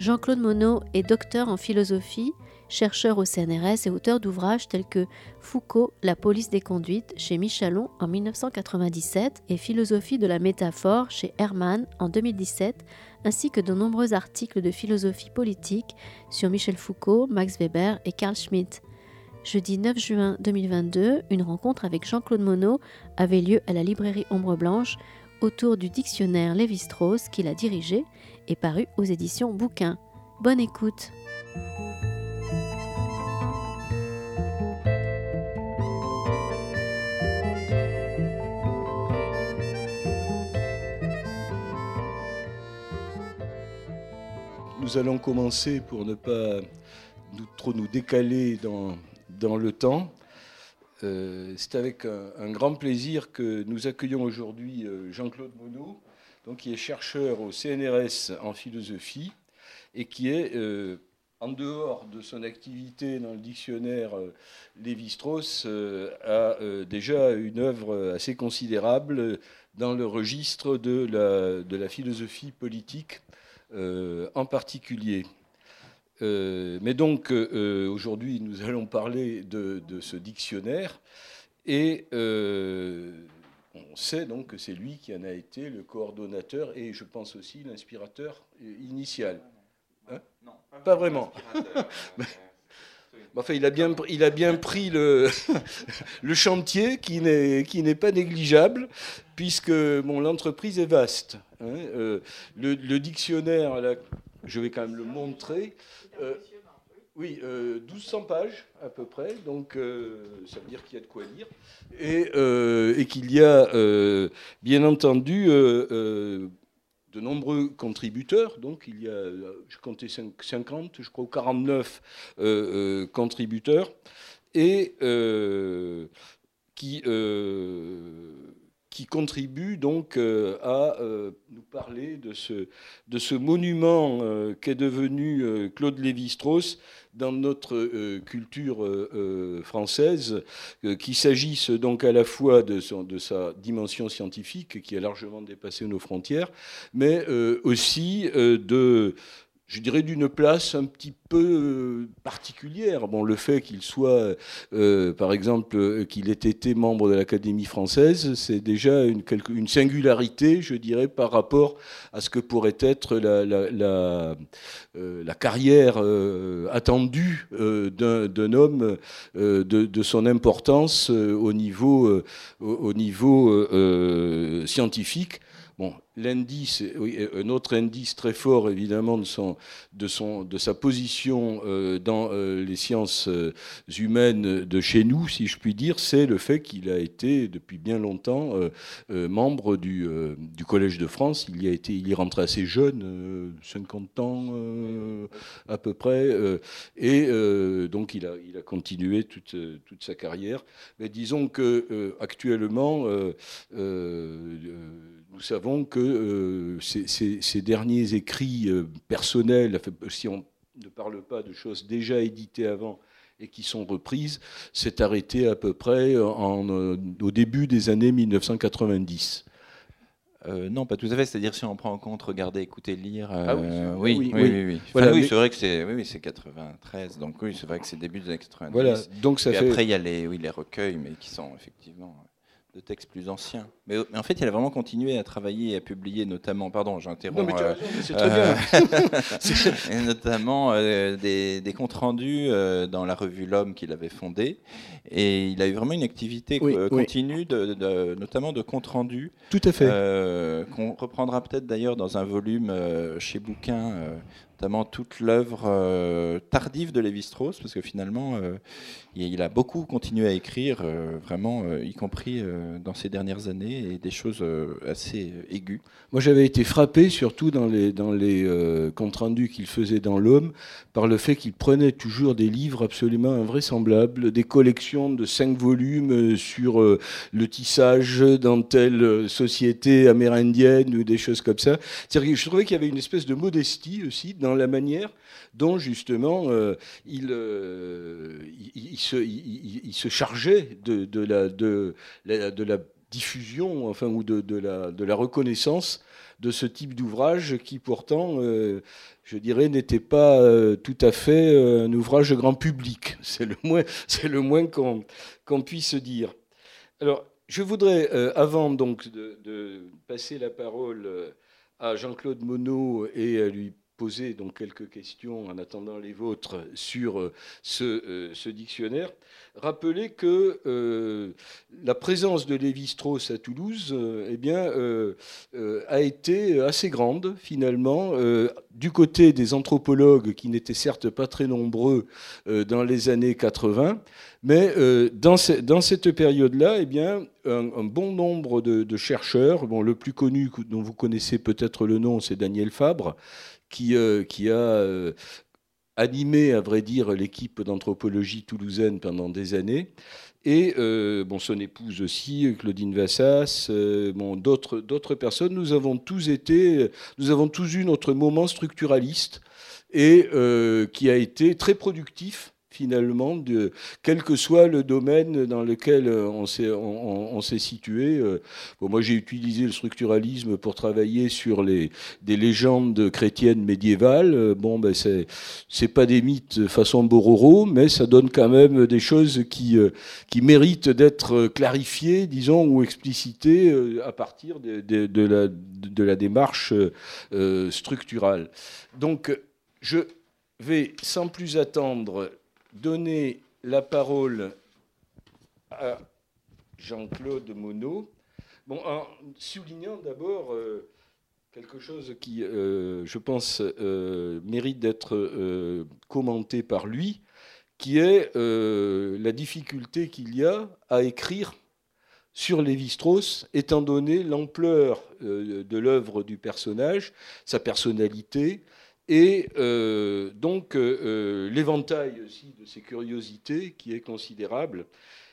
Jean-Claude Monod est docteur en philosophie, chercheur au CNRS et auteur d'ouvrages tels que Foucault, La police des conduites chez Michalon en 1997 et Philosophie de la métaphore chez Hermann en 2017, ainsi que de nombreux articles de philosophie politique sur Michel Foucault, Max Weber et Carl Schmitt. Jeudi 9 juin 2022, une rencontre avec Jean-Claude Monod avait lieu à la librairie Ombre Blanche autour du dictionnaire Lévi-Strauss qu'il a dirigé et paru aux éditions Bouquin. Bonne écoute. Nous allons commencer pour ne pas trop nous décaler dans, le temps. Euh, c'est avec un, grand plaisir que nous accueillons aujourd'hui euh, Jean-Claude Monod, donc, qui est chercheur au CNRS en philosophie et qui est, euh, en dehors de son activité dans le dictionnaire Lévi-Strauss, a déjà une œuvre assez considérable dans le registre de la, de philosophie politique en particulier. Euh, mais donc, euh, aujourd'hui, nous allons parler de, ce dictionnaire. Et euh, on sait donc que c'est lui qui en a été le coordonnateur et je pense aussi l'inspirateur initial. Hein? Non, pas, vraiment. enfin, il a bien, il a bien pris le, le chantier qui n'est pas négligeable, puisque bon, l'entreprise est vaste. Hein. le, le, dictionnaire, là, je vais quand même le montrer, euh, oui, 1200 euh, pages à peu près, donc euh, ça veut dire qu'il y a de quoi lire, et, qu'il y a bien entendu de nombreux contributeurs, donc il y a, je comptais 50, je crois, 49 contributeurs, et qui qui contribue donc euh, à euh, nous parler de ce, de ce monument euh, qu'est devenu Claude Lévi-Strauss dans notre culture française, qu'il s'agisse donc à la fois de, de, sa dimension scientifique qui a largement dépassé nos frontières, mais aussi de je dirais, d'une place un petit peu euh, particulière. Bon, le fait qu'il soit, euh, par exemple, euh, qu'il ait été membre de l'Académie française, c'est déjà une, singularité, je dirais, par rapport à ce que pourrait être la, carrière attendue d'un homme de, de, son importance au niveau, au niveau scientifique. Bon, l'indice, oui, un autre indice très fort évidemment de, son, de, son, de sa position euh, dans euh, les sciences euh, humaines de chez nous, si je puis dire, c'est le fait qu'il a été depuis bien longtemps membre du, du, Collège de France. Il y a été, il y est rentré assez jeune, 50 ans à peu près, et donc il a, il a continué toute, toute sa carrière. Mais disons que actuellement, nous savons que euh, ces, derniers écrits euh, personnels, si on ne parle pas de choses déjà éditées avant et qui sont reprises, s'est arrêté à peu près en, euh, au début des années 1990. non, pas tout à fait. C'est-à-dire si on prend en compte regarder, écouter, lire. Ah oui, oui, oui, oui, c'est vrai que c'est oui, c'est 93. Donc oui, c'est vrai que c'est début des années 90. Voilà. Donc ça fait... après il y a les oui les recueils, mais qui sont effectivement de textes plus anciens. Mais, en fait, il a vraiment continué à travailler et à publier, notamment, pardon, j'interromps. Euh. Euh, notamment euh, des, comptes rendus dans la revue L'Homme qu'il avait fondée. Et il a eu vraiment une activité continue, de, notamment de comptes rendus. Tout à fait. Qu'on reprendra peut-être d'ailleurs dans un volume chez Bouquin notamment toute l'œuvre euh, tardive de Lévi-Strauss, parce que finalement, euh, il a beaucoup continué à écrire, euh, vraiment, y compris dans ces dernières années, et des choses assez aiguës. Moi, j'avais été frappé, surtout dans les, dans les comptes rendus qu'il faisait dans L'Homme, par le fait qu'il prenait toujours des livres absolument invraisemblables, des collections de cinq volumes sur le tissage dans telle société amérindienne ou des choses comme ça. je trouvais qu'il y avait une espèce de modestie aussi dans la manière dont justement euh, il, euh, il, se, il, se, chargeait de, de, la, de, de la diffusion, enfin, ou de, la, la reconnaissance de ce type d'ouvrage qui pourtant, euh, je dirais, n'était pas tout à fait un ouvrage grand public. C'est le moins, c'est le moins qu'on, qu'on puisse dire. Alors, je voudrais, avant donc de, de, passer la parole à Jean-Claude Monod et à lui poser donc quelques questions en attendant les vôtres sur euh, ce, euh, ce dictionnaire. Rappelez que euh, la présence de Lévi-Strauss à Toulouse eh bien, a été assez grande finalement du côté des anthropologues qui n'étaient certes pas très nombreux dans les années 80, mais dans, dans, cette période-là, eh bien, un, bon nombre de, de, chercheurs, bon, le plus connu dont vous connaissez peut-être le nom, c'est Daniel Fabre, qui, euh, qui a euh, animé, à vrai dire, l'équipe d'anthropologie toulousaine pendant des années. Et euh, son épouse aussi, Claudine Vassas, d'autres, personnes. Nous avons tous été, nous avons tous eu notre moment structuraliste et qui a été très productif finalement, quel que soit le domaine dans lequel euh, on s'est, situé. Euh, bon, moi, j'ai utilisé le structuralisme pour travailler sur les, des légendes chrétiennes médiévales. Euh, bon, ben, c'est, c'est pas des mythes façon Bororo, mais ça donne quand même des choses qui, qui méritent d'être clarifiées, disons, ou explicitées à partir de, de, la, de la démarche structurale. Donc, je vais sans plus attendre donner la parole à Jean-Claude Monod, en soulignant d'abord euh, quelque chose qui, euh, je pense, euh, mérite d'être commenté par lui, qui est la difficulté qu'il y a à écrire sur Lévi-Strauss, étant donné l'ampleur de l'œuvre du personnage, sa personnalité, et euh, donc euh, euh, l'éventail aussi de ces curiosités qui est considérable.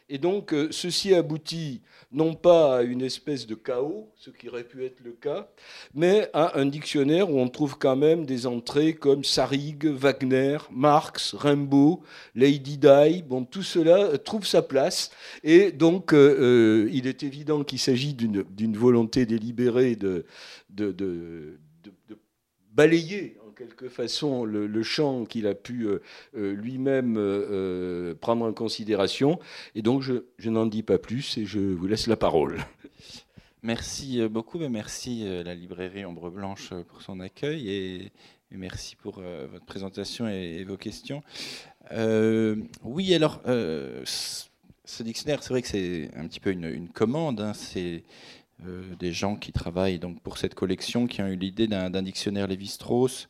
Et donc ceci aboutit non pas à une espèce de chaos, ce qui aurait pu être le cas, mais à un dictionnaire où on trouve quand même des entrées comme Sarig, Wagner, Marx, Rimbaud, Lady Di. Bon, tout cela trouve sa place. Et donc il est évident qu'il s'agit d'une volonté délibérée de, balayer quelque façon le, champ qu'il a pu euh, euh, lui-même euh, prendre en considération. Et donc, je, n'en dis pas plus et je vous laisse la parole. Merci beaucoup, merci la librairie Ombre Blanche pour son accueil et, merci pour votre présentation et, vos questions. oui, alors, ce dictionnaire, c'est vrai que c'est un petit peu une, commande. Hein, c'est euh, des gens qui travaillent donc pour cette collection, qui ont eu l'idée d'un dictionnaire Lévi-Strauss.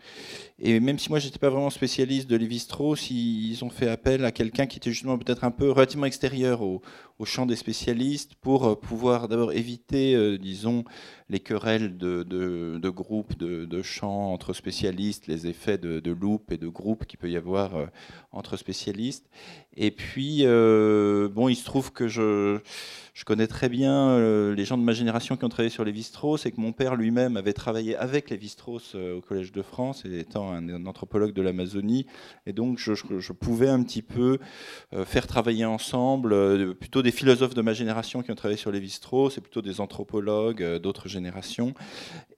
Et même si moi j'étais pas vraiment spécialiste de Lévi-Strauss, ils, ont fait appel à quelqu'un qui était justement peut-être un peu relativement extérieur au, champ des spécialistes pour euh, pouvoir d'abord éviter, euh, disons, les querelles de, de, groupes, de, de, champs entre spécialistes, les effets de, de loupe et de groupe qu'il peut y avoir entre spécialistes. Et puis, bon, il se trouve que je je connais très bien euh, les gens de ma génération qui ont travaillé sur les strauss et que mon père lui-même avait travaillé avec les strauss euh, au Collège de France, étant un, anthropologue de l'Amazonie. Et donc, je, pouvais un petit peu euh, faire travailler ensemble plutôt des philosophes de ma génération qui ont travaillé sur les strauss et plutôt des anthropologues d'autres générations.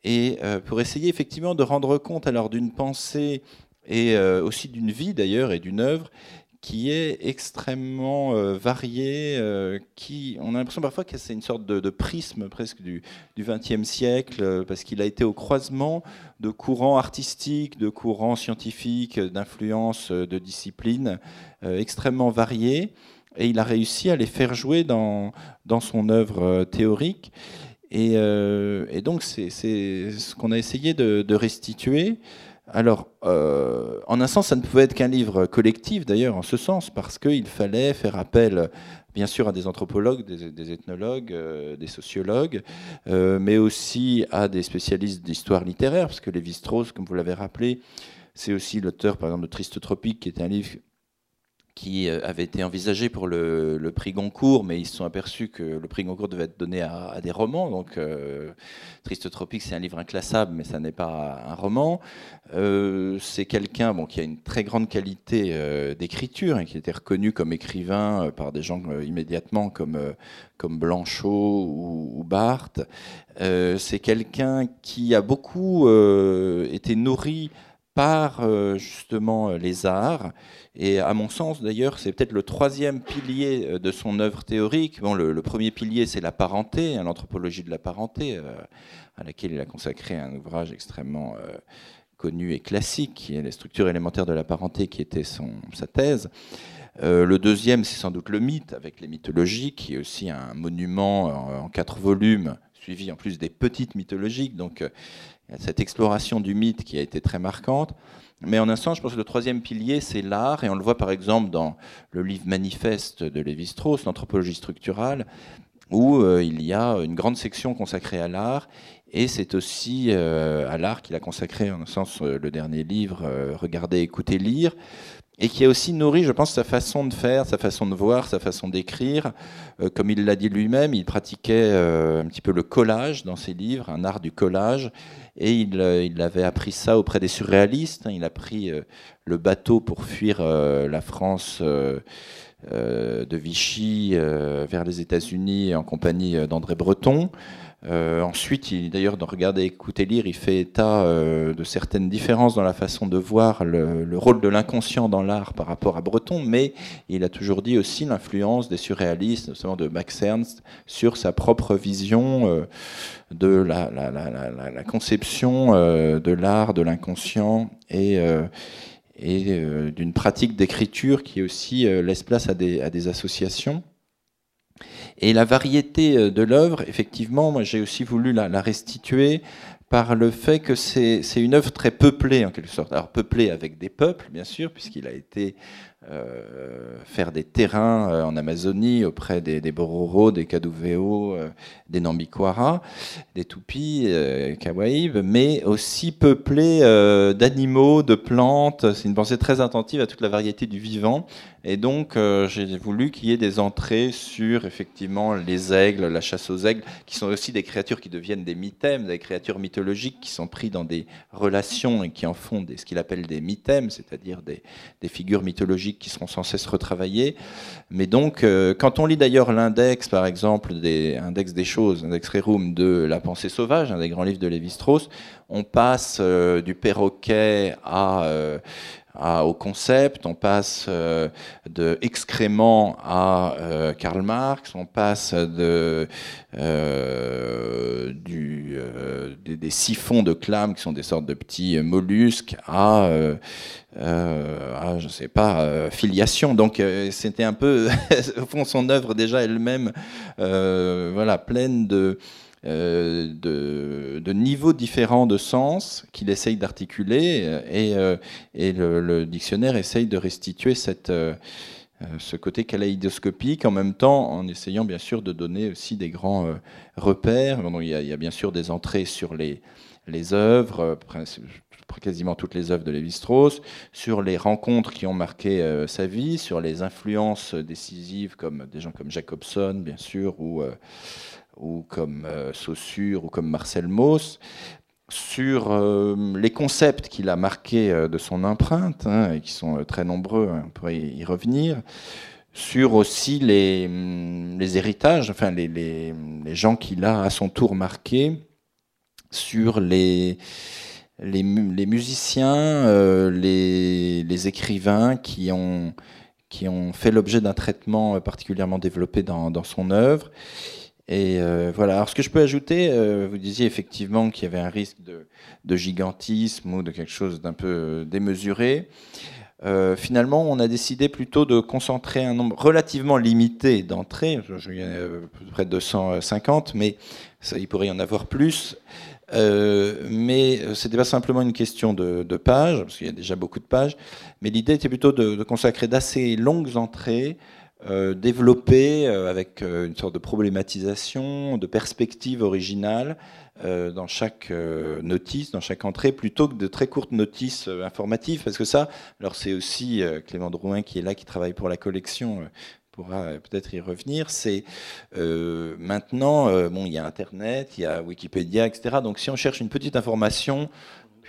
Et pour essayer effectivement de rendre compte alors d'une pensée et aussi d'une vie d'ailleurs et d'une œuvre qui est extrêmement euh, varié, euh, qui, on a l'impression parfois que c'est une sorte de, prisme presque du XXe siècle, euh, parce qu'il a été au croisement de courants artistiques, de courants scientifiques, d'influences, de disciplines extrêmement variées, et il a réussi à les faire jouer dans, dans son œuvre théorique. Et, et donc c'est ce qu'on a essayé de, restituer. Alors, euh, en un sens, ça ne pouvait être qu'un livre collectif, d'ailleurs, en ce sens, parce qu'il fallait faire appel, bien sûr, à des anthropologues, des, ethnologues, euh, des sociologues, euh, mais aussi à des spécialistes d'histoire littéraire, parce que Lévi-Strauss, comme vous l'avez rappelé, c'est aussi l'auteur, par exemple, de Triste Tropique, qui est un livre qui euh, avait été envisagé pour le, prix Goncourt, mais ils se sont aperçus que le prix Goncourt devait être donné à, des romans. Donc, euh, Triste Tropique, c'est un livre inclassable, mais ça n'est pas un roman. Euh, c'est quelqu'un bon, qui a une très grande qualité d'écriture, et hein, qui a été reconnu comme écrivain par des gens immédiatement comme, comme Blanchot ou, ou Barthes. c'est quelqu'un qui a beaucoup été nourri par justement les arts et à mon sens, d'ailleurs, c'est peut-être le troisième pilier euh, de son œuvre théorique. Bon, le, premier pilier, c'est la parenté, hein, l'anthropologie de la parenté, euh, à laquelle il a consacré un ouvrage extrêmement euh, connu et classique, qui est les structures élémentaires de la parenté, qui était son, sa thèse. le deuxième, c'est sans doute le mythe, avec les mythologies, qui est aussi un monument en, quatre volumes, suivi en plus des petites mythologiques. Donc, cette exploration du mythe qui a été très marquante. Mais en un sens, je pense que le troisième pilier, c'est l'art, et on le voit par exemple dans le livre manifeste de Lévi-Strauss, l'anthropologie structurale, où euh, il y a une grande section consacrée à l'art, et c'est aussi euh, à l'art qu'il a consacré, en un sens, euh, le dernier livre, Regarder, écouter, lire, et qui a aussi nourri, je pense, sa façon de faire, sa façon de voir, sa façon d'écrire. comme il l'a dit lui-même, il pratiquait un petit peu le collage dans ses livres, un art du collage, et il, euh, il, avait appris ça auprès des surréalistes. Hein. Il a pris euh, le bateau pour fuir euh, la France de Vichy vers les États-Unis en compagnie d'André Breton. Euh, ensuite, d'ailleurs, dans Regarder, écouter, lire, il fait état euh, de certaines différences dans la façon de voir le, rôle de l'inconscient dans l'art par rapport à Breton, mais il a toujours dit aussi l'influence des surréalistes, notamment de Max Ernst, sur sa propre vision euh, de la, la, la, la conception de l'art, de l'inconscient et et d'une pratique d'écriture qui aussi laisse place à des, à des associations. Et la variété euh, de l'œuvre, effectivement, moi j'ai aussi voulu la, restituer par le fait que c'est une œuvre très peuplée en quelque sorte. Alors peuplée avec des peuples, bien sûr, puisqu'il a été faire des terrains euh, en Amazonie auprès des, des Bororo, des Kaduveo, euh, des Nambikwara, des Tupis, euh, Kawaïb, mais aussi peuplé d'animaux, de plantes. C'est une pensée très attentive à toute la variété du vivant. Et donc, j'ai voulu qu'il y ait des entrées sur, effectivement, les aigles, la chasse aux aigles, qui sont aussi des créatures qui deviennent des mythèmes, des créatures mythologiques qui sont prises dans des relations et qui en font ce qu'il appelle des mythèmes, c'est-à-dire des figures mythologiques qui seront sans cesse retravaillés. Mais donc, euh, quand on lit d'ailleurs l'index, par exemple, des index des choses, index rerum de La pensée sauvage, un des grands livres de Lévi-Strauss, on passe euh, du perroquet à au concept, on passe euh, de excréments à euh, Karl Marx, on passe euh, des, siphons de clames qui sont des sortes de petits mollusques à, à je sais pas, filiation. Donc c'était un peu, au fond, son œuvre déjà elle-même, voilà, pleine de euh, de, niveaux différents de sens qu'il essaye d'articuler et, euh, et le, dictionnaire essaye de restituer cette, euh, ce côté kaléidoscopique en même temps en essayant bien sûr de donner aussi des grands repères. il, y a, bien sûr des entrées sur les, les œuvres, quasiment toutes les œuvres de Lévi-Strauss, sur les rencontres qui ont marqué sa vie, sur les influences décisives comme des gens comme Jacobson, bien sûr, ou ou comme euh, Saussure ou comme Marcel Mauss, sur euh, les concepts qu'il a marqués euh, de son empreinte, hein, et qui sont très nombreux, hein, on pourrait y revenir, sur aussi les, mm, les héritages, enfin les, les, les gens qu'il a à son tour marqués, sur les, les, les musiciens, les, les, écrivains qui ont, qui ont fait l'objet d'un traitement particulièrement développé dans, dans son œuvre. Et euh, voilà. Alors, ce que je peux ajouter, euh, vous disiez effectivement qu'il y avait un risque de, gigantisme ou de quelque chose d'un peu euh, démesuré. finalement, on a décidé plutôt de concentrer un nombre relativement limité d'entrées, je, près de 250, mais il pourrait y en avoir plus. mais ce n'était pas simplement une question de, pages, parce qu'il y a déjà beaucoup de pages, mais l'idée était plutôt de consacrer d'assez longues entrées développé avec une sorte de problématisation, de perspective originale dans chaque notice, dans chaque entrée, plutôt que de très courtes notices informatives, parce que ça, alors c'est aussi Clément Drouin qui est là, qui travaille pour la collection, pourra peut-être y revenir, c'est euh, maintenant, euh, bon, il y a Internet, il y a Wikipédia, etc. Donc si on cherche une petite information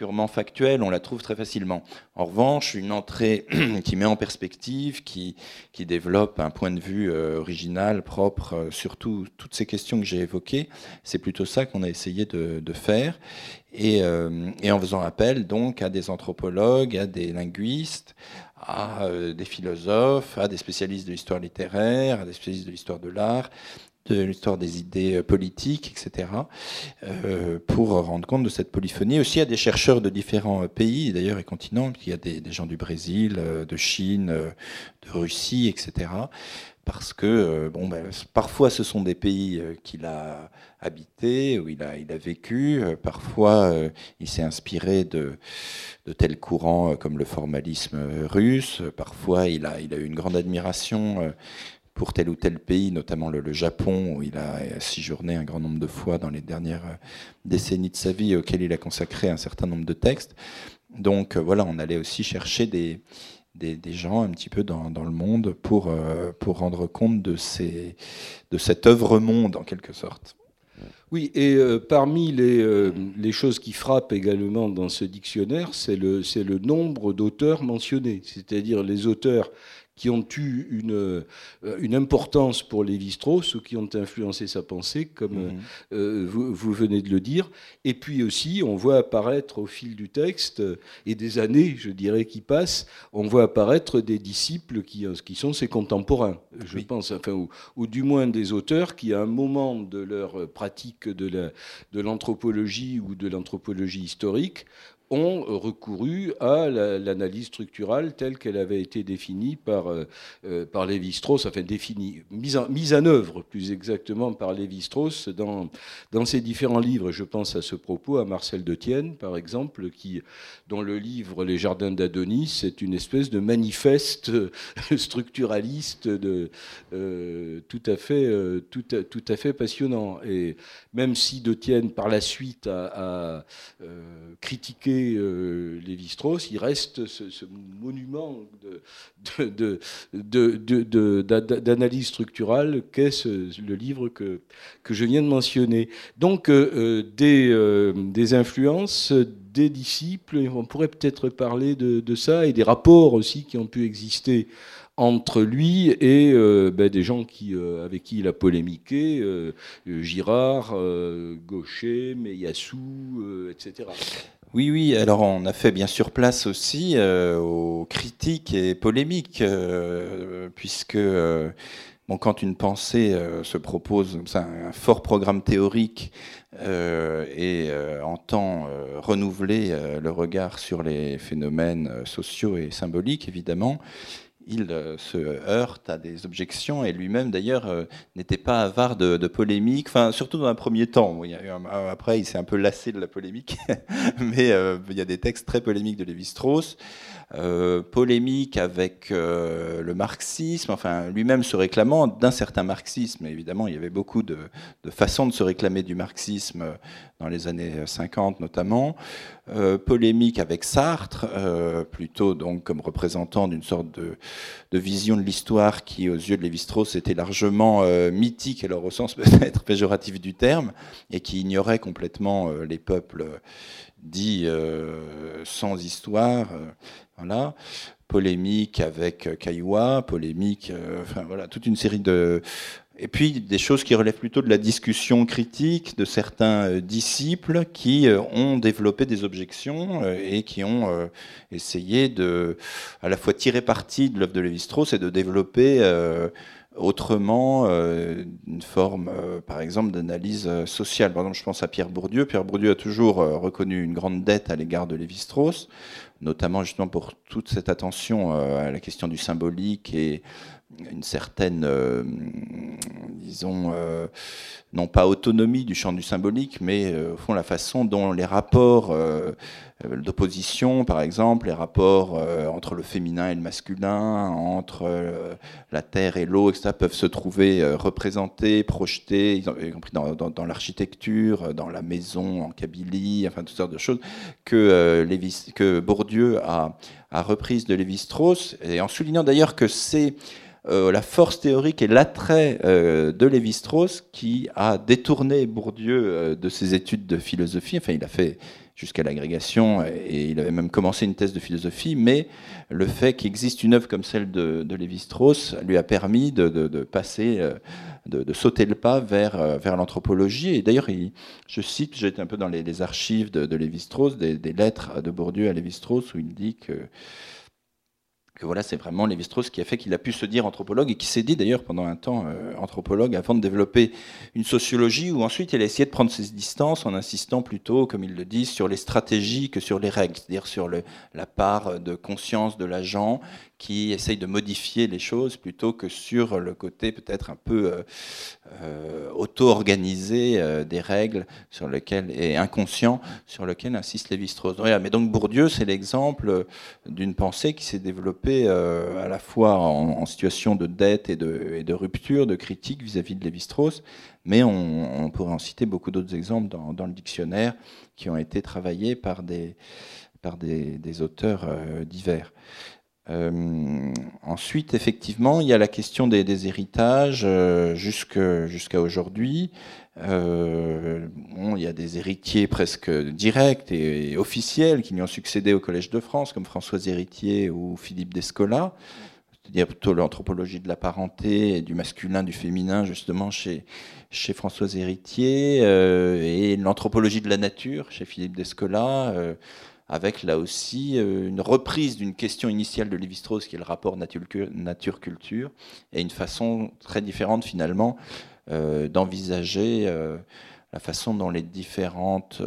purement factuelle, on la trouve très facilement. En revanche, une entrée qui met en perspective, qui, qui développe un point de vue euh, original, propre, sur toutes ces questions que j'ai évoquées, c'est plutôt ça qu'on a essayé de, faire. Et, et, en faisant appel donc à des anthropologues, à des linguistes, à euh, des philosophes, à des spécialistes de l'histoire littéraire, à des spécialistes de l'histoire de l'art, de l'histoire des idées euh, politiques, etc., euh, pour rendre compte de cette polyphonie. Aussi à des chercheurs de différents pays, d'ailleurs, et continents, il y a des, gens du Brésil, de Chine, de Russie, etc., parce que bon, ben, parfois ce sont des pays qu'il a habité, où il a, vécu, parfois il s'est inspiré de, tels courants comme le formalisme russe, parfois il a eu une grande admiration pour tel ou tel pays, notamment le, Japon, où il a séjourné un grand nombre de fois dans les dernières décennies de sa vie, auquel il a consacré un certain nombre de textes. Donc voilà, on allait aussi chercher des, des, gens un petit peu dans, le monde pour, euh, pour rendre compte de, ces, de cette œuvre-monde, en quelque sorte. Oui, et euh, parmi les, euh, les, choses qui frappent également dans ce dictionnaire, c'est le, le nombre d'auteurs mentionnés, c'est-à-dire les auteurs qui ont eu une, euh, une importance pour Lévi-Strauss ou qui ont influencé sa pensée, comme mhm. euh, vous, vous, venez de le dire. Et puis aussi, on voit apparaître au fil du texte, et des années, je dirais, qui passent, on voit apparaître des disciples qui, qui sont ses contemporains, je pense, enfin, ou, ou, du moins des auteurs qui, à un moment de leur pratique de l'anthropologie la, de ou de l'anthropologie historique, ont recouru à l'analyse structurale telle qu'elle avait été définie par, euh, euh, par Lévi-Strauss, enfin définie, mise en, mise œuvre plus exactement par Lévi-Strauss dans, dans ses différents livres. Je pense à ce propos à Marcel de Tienne, par exemple, qui, dont le livre Les Jardins d'Adonis est une espèce de manifeste structuraliste de, euh, tout, à fait, tout, tout, à fait passionnant. Et même si de Tienne, par la suite, a critiqué euh, Lévi-Strauss, il reste ce, monument d'analyse structurale qu'est le livre que, je viens de mentionner. Donc, euh, euh, des, des influences, des disciples, on pourrait peut-être parler de, ça, et des rapports aussi qui ont pu exister entre lui et ben, des gens qui, avec qui il a polémiqué, Girard, Gaucher, Meyassou, etc. Oui, oui, alors on a fait bien sûr place aussi euh, aux critiques et polémiques, euh, puisque euh, bon, quand une pensée se propose un, fort programme théorique et entend renouveler le regard sur les phénomènes sociaux et symboliques, évidemment, il euh, se heurte à des objections et lui-même d'ailleurs euh, n'était pas avare de, de polémique, enfin surtout dans un premier temps. après, il s'est un peu lassé de la polémique, mais euh, il y a des textes très polémiques de Lévi-Strauss. Euh, polémique avec euh, le marxisme, enfin lui-même se réclamant d'un certain marxisme. Évidemment, il y avait beaucoup de, façons de se réclamer du marxisme dans les années 50 notamment. Euh, polémique avec Sartre, plutôt donc comme représentant d'une sorte de, vision de l'histoire qui, aux yeux de Lévi-Strauss, était largement mythique, alors au sens peut-être péjoratif du terme, et qui ignorait complètement les peuples dits sans histoire voilà. Polémique avec euh, Caillois, polémique, euh, enfin voilà, toute une série de. Et puis des choses qui relèvent plutôt de la discussion critique de certains euh, disciples qui ont développé des objections et qui ont essayé de à la fois tirer parti de l'œuvre de Lévi-Strauss et de développer autrement une forme, par exemple, d'analyse sociale. Par exemple, je pense à Pierre Bourdieu. Pierre Bourdieu a toujours reconnu une grande dette à l'égard de Lévi-Strauss notamment justement pour toute cette attention euh, à la question du symbolique et une certaine, euh, disons, non pas autonomie du champ du symbolique, mais au fond la façon dont les rapports d'opposition, par exemple, les rapports entre le féminin et le masculin, entre la terre et l'eau, etc., peuvent se trouver représentés, projetés, y compris dans, l'architecture, dans la maison en Kabylie, enfin toutes sortes de choses que, Bourdieu a à reprise de Lévi-Strauss, et en soulignant d'ailleurs que c'est euh, la force théorique et l'attrait euh, de Lévi-Strauss qui a détourné Bourdieu euh, de ses études de philosophie. Enfin, il a fait jusqu'à l'agrégation et il avait même commencé une thèse de philosophie, mais le fait qu'il existe une œuvre comme celle de, Lévi-Strauss lui a permis de, passer, de, sauter le pas vers, vers l'anthropologie. Et d'ailleurs, je cite, j'étais un peu dans les, archives de, Lévi-Strauss, des, des, lettres de Bourdieu à Lévi-Strauss, où il dit que voilà, c'est vraiment Lévi-Strauss qui a fait qu'il a pu se dire anthropologue et qui s'est dit d'ailleurs pendant un temps euh, anthropologue avant de développer une sociologie où ensuite il a essayé de prendre ses distances en insistant plutôt, comme il le dit, sur les stratégies que sur les règles, c'est-à-dire sur la part de conscience de l'agent qui essaye de modifier les choses plutôt que sur le côté peut-être un peu euh, euh, auto-organisé euh, des règles sur lesquelles et inconscient sur lesquelles insiste Lévi-Strauss. Mais donc Bourdieu, c'est l'exemple d'une pensée qui s'est développée à la fois en, situation de dette et de, rupture, de critique vis-à-vis de Lévi-Strauss, mais on, pourrait en citer beaucoup d'autres exemples dans, le dictionnaire qui ont été travaillés par des, par des auteurs divers. Euh, ensuite, effectivement, il y a la question des, héritages euh, jusqu'à aujourd'hui. Euh, il y a des héritiers presque directs et, officiels qui lui ont succédé au Collège de France, comme François Héritier ou Philippe Descola. C'est-à-dire plutôt l'anthropologie de la parenté et du masculin, du féminin, justement, chez, chez François Héritier, et l'anthropologie de la nature chez Philippe Descola avec là aussi euh, une reprise d'une question initiale de Lévi-Strauss qui est le rapport nature-culture, et une façon très différente finalement euh, d'envisager euh, la façon dont les différentes,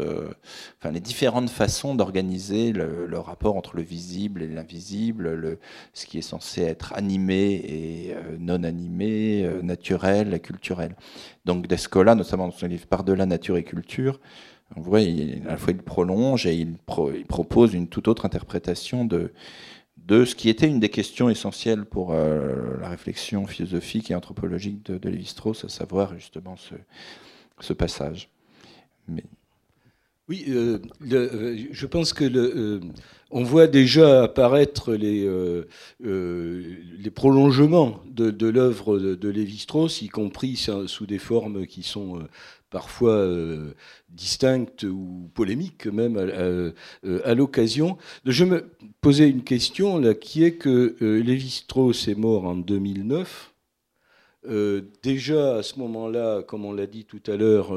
enfin les différentes façons d'organiser le, rapport entre le visible et l'invisible, le, ce qui est censé être animé et non animé, naturel, culturel. Donc Descola, notamment dans son livre Par-delà nature et culture, on voit, il, à la fois il prolonge et il, propose une toute autre interprétation de, de ce qui était une des questions essentielles pour euh, la réflexion philosophique et anthropologique de, de Lévi-Strauss, à savoir justement ce, ce passage. Mais... Oui, euh, euh, je pense que on voit déjà apparaître les, les prolongements de, de l'œuvre de, de Lévi-Strauss, y compris sous des formes qui sont parfois euh, distinctes ou polémiques même à, l'occasion. Je me posais une question qui est que euh, Lévi-Strauss est mort en 2009. Euh, déjà à ce moment-là, comme on l'a dit tout à l'heure,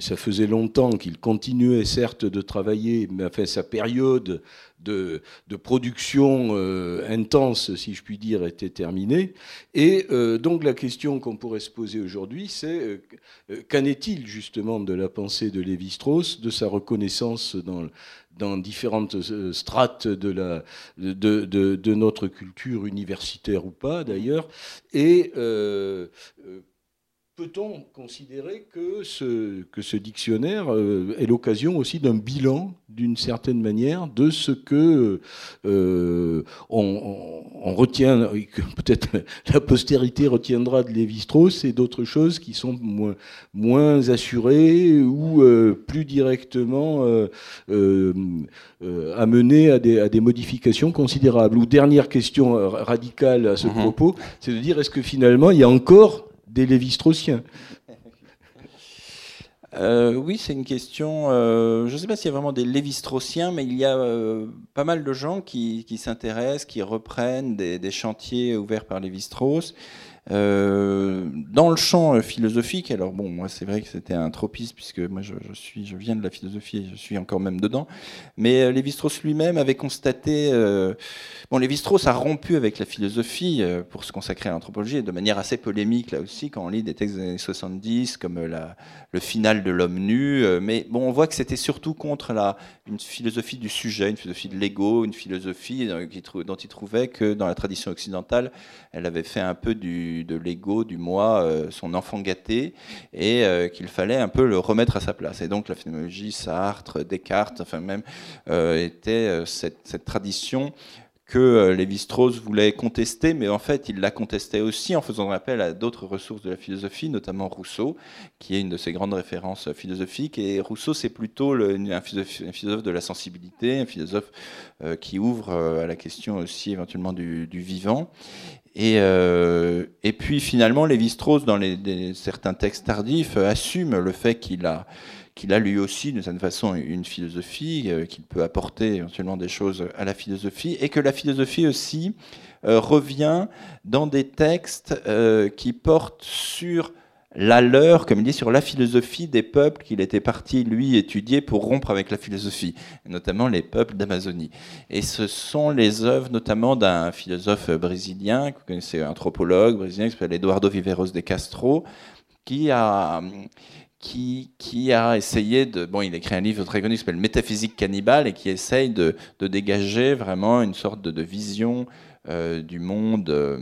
ça faisait longtemps qu'il continuait certes de travailler, mais enfin sa période de, production euh, intense, si je puis dire, était terminée. Et euh, donc la question qu'on pourrait se poser aujourd'hui, c'est euh, qu'en est-il justement de la pensée de Lévi-Strauss, de sa reconnaissance dans, dans différentes strates de, notre culture universitaire ou pas d'ailleurs, et Peut-on considérer que ce, que ce dictionnaire euh, est l'occasion aussi d'un bilan, d'une certaine manière, de ce que euh, on, retient, que peut-être la postérité retiendra de Lévi-Strauss et d'autres choses qui sont moins, moins assurées ou euh, plus directement amenées à des, à des, modifications considérables Ou dernière question radicale à ce mm-hmm. propos, c'est de dire est-ce que finalement il y a encore des Lévi-Straussiens euh, oui, c'est une question. Euh, je ne sais pas s'il y a vraiment des Lévi-Straussiens, mais il y a euh, pas mal de gens qui, s'intéressent, qui reprennent des, des, chantiers ouverts par Lévi-Strauss. Euh, dans le champ philosophique, alors bon, moi c'est vrai que c'était un tropisme puisque moi je, suis, je viens de la philosophie, et je suis encore même dedans. Mais euh, Lévi-Strauss lui-même avait constaté, euh, bon, Lévi-Strauss a rompu avec la philosophie euh, pour se consacrer à l'anthropologie de manière assez polémique là aussi quand on lit des textes des années 70 comme le final de l'homme nu. mais bon, on voit que c'était surtout contre la une philosophie du sujet, une philosophie de l'ego, une philosophie dont il trouvait que dans la tradition occidentale, elle avait fait un peu du du, de l'ego, du moi, son enfant gâté, et qu'il fallait un peu le remettre à sa place. Et donc la phénoménologie, Sartre, Descartes, enfin même, était cette, cette tradition que euh, Lévi-Strauss voulait contester, mais en fait, il la contestait aussi en faisant appel à d'autres ressources de la philosophie, notamment Rousseau, qui est une de ses grandes références philosophiques. Et Rousseau, c'est plutôt un, philosophe, de la sensibilité, un philosophe euh, qui ouvre euh, à la question aussi éventuellement du, vivant. Et, et, puis finalement, Lévi-Strauss, dans certains textes tardifs, assume le fait qu'il a qu'il a lui aussi, d'une certaine façon, une philosophie, euh, qu'il peut apporter éventuellement des choses à la philosophie, et que la philosophie aussi euh, revient dans des textes euh, qui portent sur la leur, comme il dit, sur la philosophie des peuples qu'il était parti, lui, étudier pour rompre avec la philosophie, notamment les peuples d'Amazonie. Et ce sont les œuvres notamment d'un philosophe brésilien, que vous connaissez, anthropologue brésilien, qui s'appelle Eduardo Viveros de Castro, qui a, qui, a essayé de... Bon, il a écrit un livre très connu qui s'appelle Métaphysique cannibale et qui essaye de, dégager vraiment une sorte de, vision euh, du monde euh,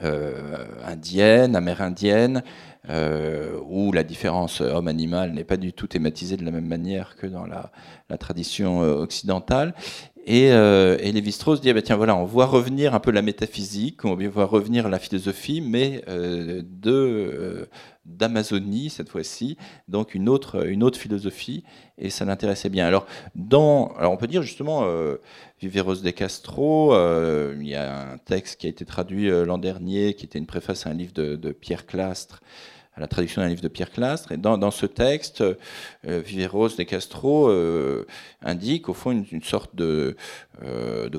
indienne, amérindienne, où la différence homme-animal n'est pas du tout thématisée de la même manière que dans la, tradition occidentale. Et, et Lévi-Strauss dit, ah ben tiens, voilà, on voit revenir un peu la métaphysique, on voit revenir la philosophie, mais de d'Amazonie cette fois-ci, donc une autre, une autre philosophie, et ça l'intéressait bien. Alors, dans, alors on peut dire justement, euh, Viveros de Castro, euh, il y a un texte qui a été traduit euh, l'an dernier, qui était une préface à un livre de, Pierre Clastre, à la traduction d'un livre de Pierre Clastre, et dans, ce texte, Viveros de Castro indique au fond une, sorte de,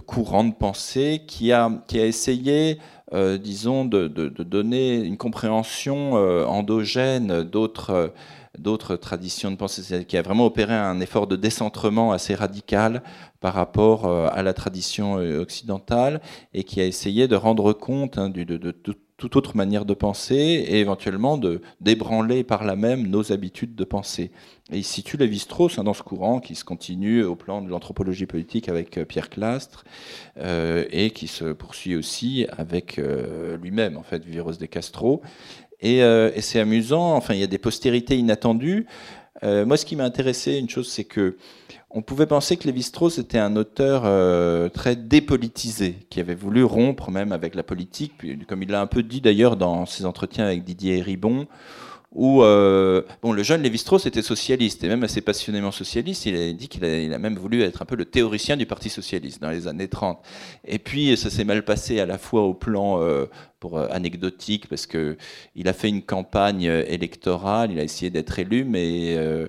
courant de pensée qui a, essayé euh, disons, de, donner une compréhension euh, endogène d'autres d'autres traditions de pensée, qui a vraiment opéré un effort de décentrement assez radical par rapport euh, à la tradition occidentale et qui a essayé de rendre compte hein, de, toute autre manière de penser et éventuellement de débranler par là même nos habitudes de penser. Et il situe Lévi-Strauss hein, dans ce courant qui se continue au plan de l'anthropologie politique avec euh, Pierre Clastre euh, et qui se poursuit aussi avec euh, lui-même, en fait, Viveros de Castro. Et, et c'est amusant, enfin, il y a des postérités inattendues. moi, ce qui m'a intéressé, une chose, c'est que on pouvait penser que Lévi-Strauss était un auteur euh, très dépolitisé, qui avait voulu rompre même avec la politique, comme il l'a un peu dit d'ailleurs dans ses entretiens avec Didier Ribon, où euh, bon, le jeune Lévi-Strauss était socialiste, et même assez passionnément socialiste. Il a dit qu'il a, même voulu être un peu le théoricien du Parti socialiste dans les années 30. Et puis, ça s'est mal passé à la fois au plan euh, pour euh, anecdotique parce que il a fait une campagne euh, électorale, il a essayé d'être élu, mais euh,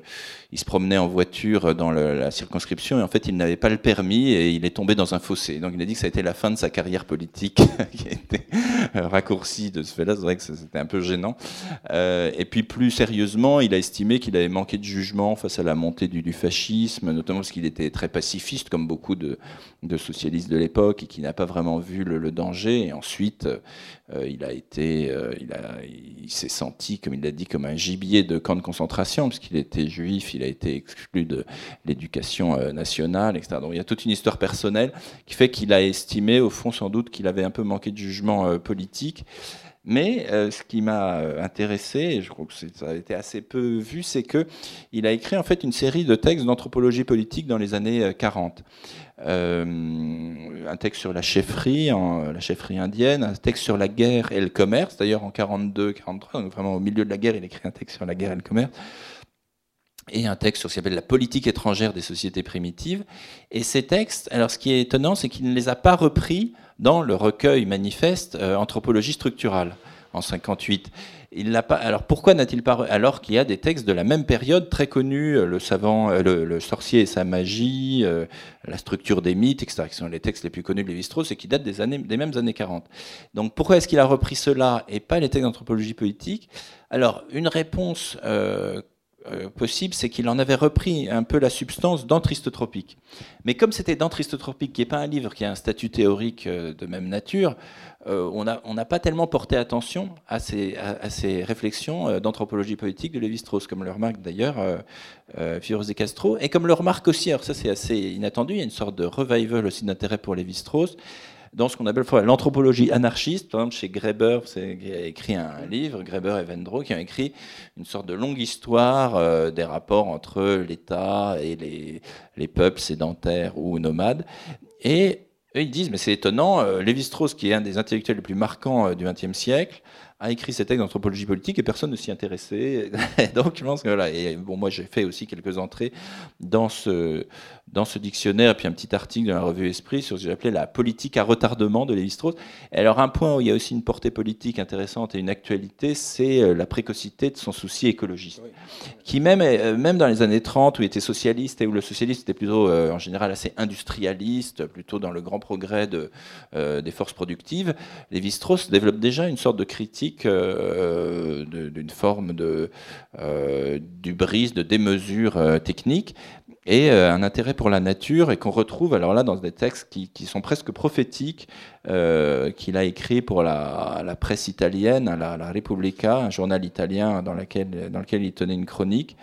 il se promenait en voiture dans la circonscription et en fait il n'avait pas le permis et il est tombé dans un fossé. Donc il a dit que ça a été la fin de sa carrière politique qui a été raccourcie de ce fait-là. C'est vrai que c'était un peu gênant. et puis plus sérieusement, il a estimé qu'il avait manqué de jugement face à la montée du, fascisme, notamment parce qu'il était très pacifiste comme beaucoup de, socialistes de l'époque et qu'il n'a pas vraiment vu le, danger. Et ensuite il a été, euh, il, a, il s'est senti, comme il l'a dit, comme un gibier de camp de concentration, puisqu'il était juif, il a été exclu de l'éducation euh, nationale, etc. Donc il y a toute une histoire personnelle qui fait qu'il a estimé, au fond, sans doute, qu'il avait un peu manqué de jugement politique. Mais ce qui m'a intéressé, et je crois que ça a été assez peu vu, c'est que il a écrit en fait une série de textes d'anthropologie politique dans les années 40. Euh, un texte sur la chefferie, la chefferie indienne, un texte sur la guerre et le commerce, d'ailleurs en 42-43, donc vraiment au milieu de la guerre, il écrit un texte sur la guerre et le commerce et un texte sur ce qu'il appelle la politique étrangère des sociétés primitives. Et ces textes, alors ce qui est étonnant, c'est qu'il ne les a pas repris dans le recueil manifeste euh, Anthropologie structurale en 58. Il pas. Alors pourquoi n'a-t-il pas alors qu'il y a des textes de la même période très connus, euh, le savant, euh, le, sorcier et sa magie, euh, la structure des mythes, etc., qui sont les textes les plus connus de Lévi-Strauss et qui datent des années, des mêmes années 40. Donc pourquoi est-ce qu'il a repris cela et pas les textes d'anthropologie politique? Alors une réponse possible, c'est qu'il en avait repris un peu la substance dans Tropique. Mais comme c'était dans Tropique, qui n'est pas un livre qui a un statut théorique de même nature, euh, on n'a pas tellement porté attention à ces, réflexions euh, d'anthropologie politique de Lévi-Strauss, comme le remarque d'ailleurs euh, euh de Castro, et comme le remarque aussi, alors ça c'est assez inattendu, il y a une sorte de revival aussi d'intérêt pour Lévi-Strauss, dans ce qu'on appelle l'anthropologie anarchiste. Par exemple, chez Greber, qui a écrit un livre, Greber et Vendro, qui ont écrit une sorte de longue histoire euh, des rapports entre l'État et les, les, peuples sédentaires ou nomades. Et eux, ils disent, mais c'est étonnant, euh, Lévi-Strauss, qui est un des intellectuels les plus marquants du XXe siècle, a écrit ses textes d'anthropologie politique et personne ne s'y intéressait. Donc je pense que voilà. Et bon, moi j'ai fait aussi quelques entrées dans ce dans ce dictionnaire, puis un petit article dans la revue Esprit sur ce que appelé la politique à retardement de Lévi-Strauss. Alors un point où il y a aussi une portée politique intéressante et une actualité, c'est euh, la précocité de son souci écologiste, qui même, euh, même dans les années 30, où il était socialiste et où le socialiste était plutôt euh, en général assez industrialiste, plutôt dans le grand progrès de, des forces productives, Lévi-Strauss développe déjà une sorte de critique d'une forme de du brise, de démesure technique, et euh, un intérêt pour la nature et qu'on retrouve alors là dans des textes qui, sont presque prophétiques euh, qu'il a écrit pour la, presse italienne, la, la, Repubblica, un journal italien dans lequel il tenait une chronique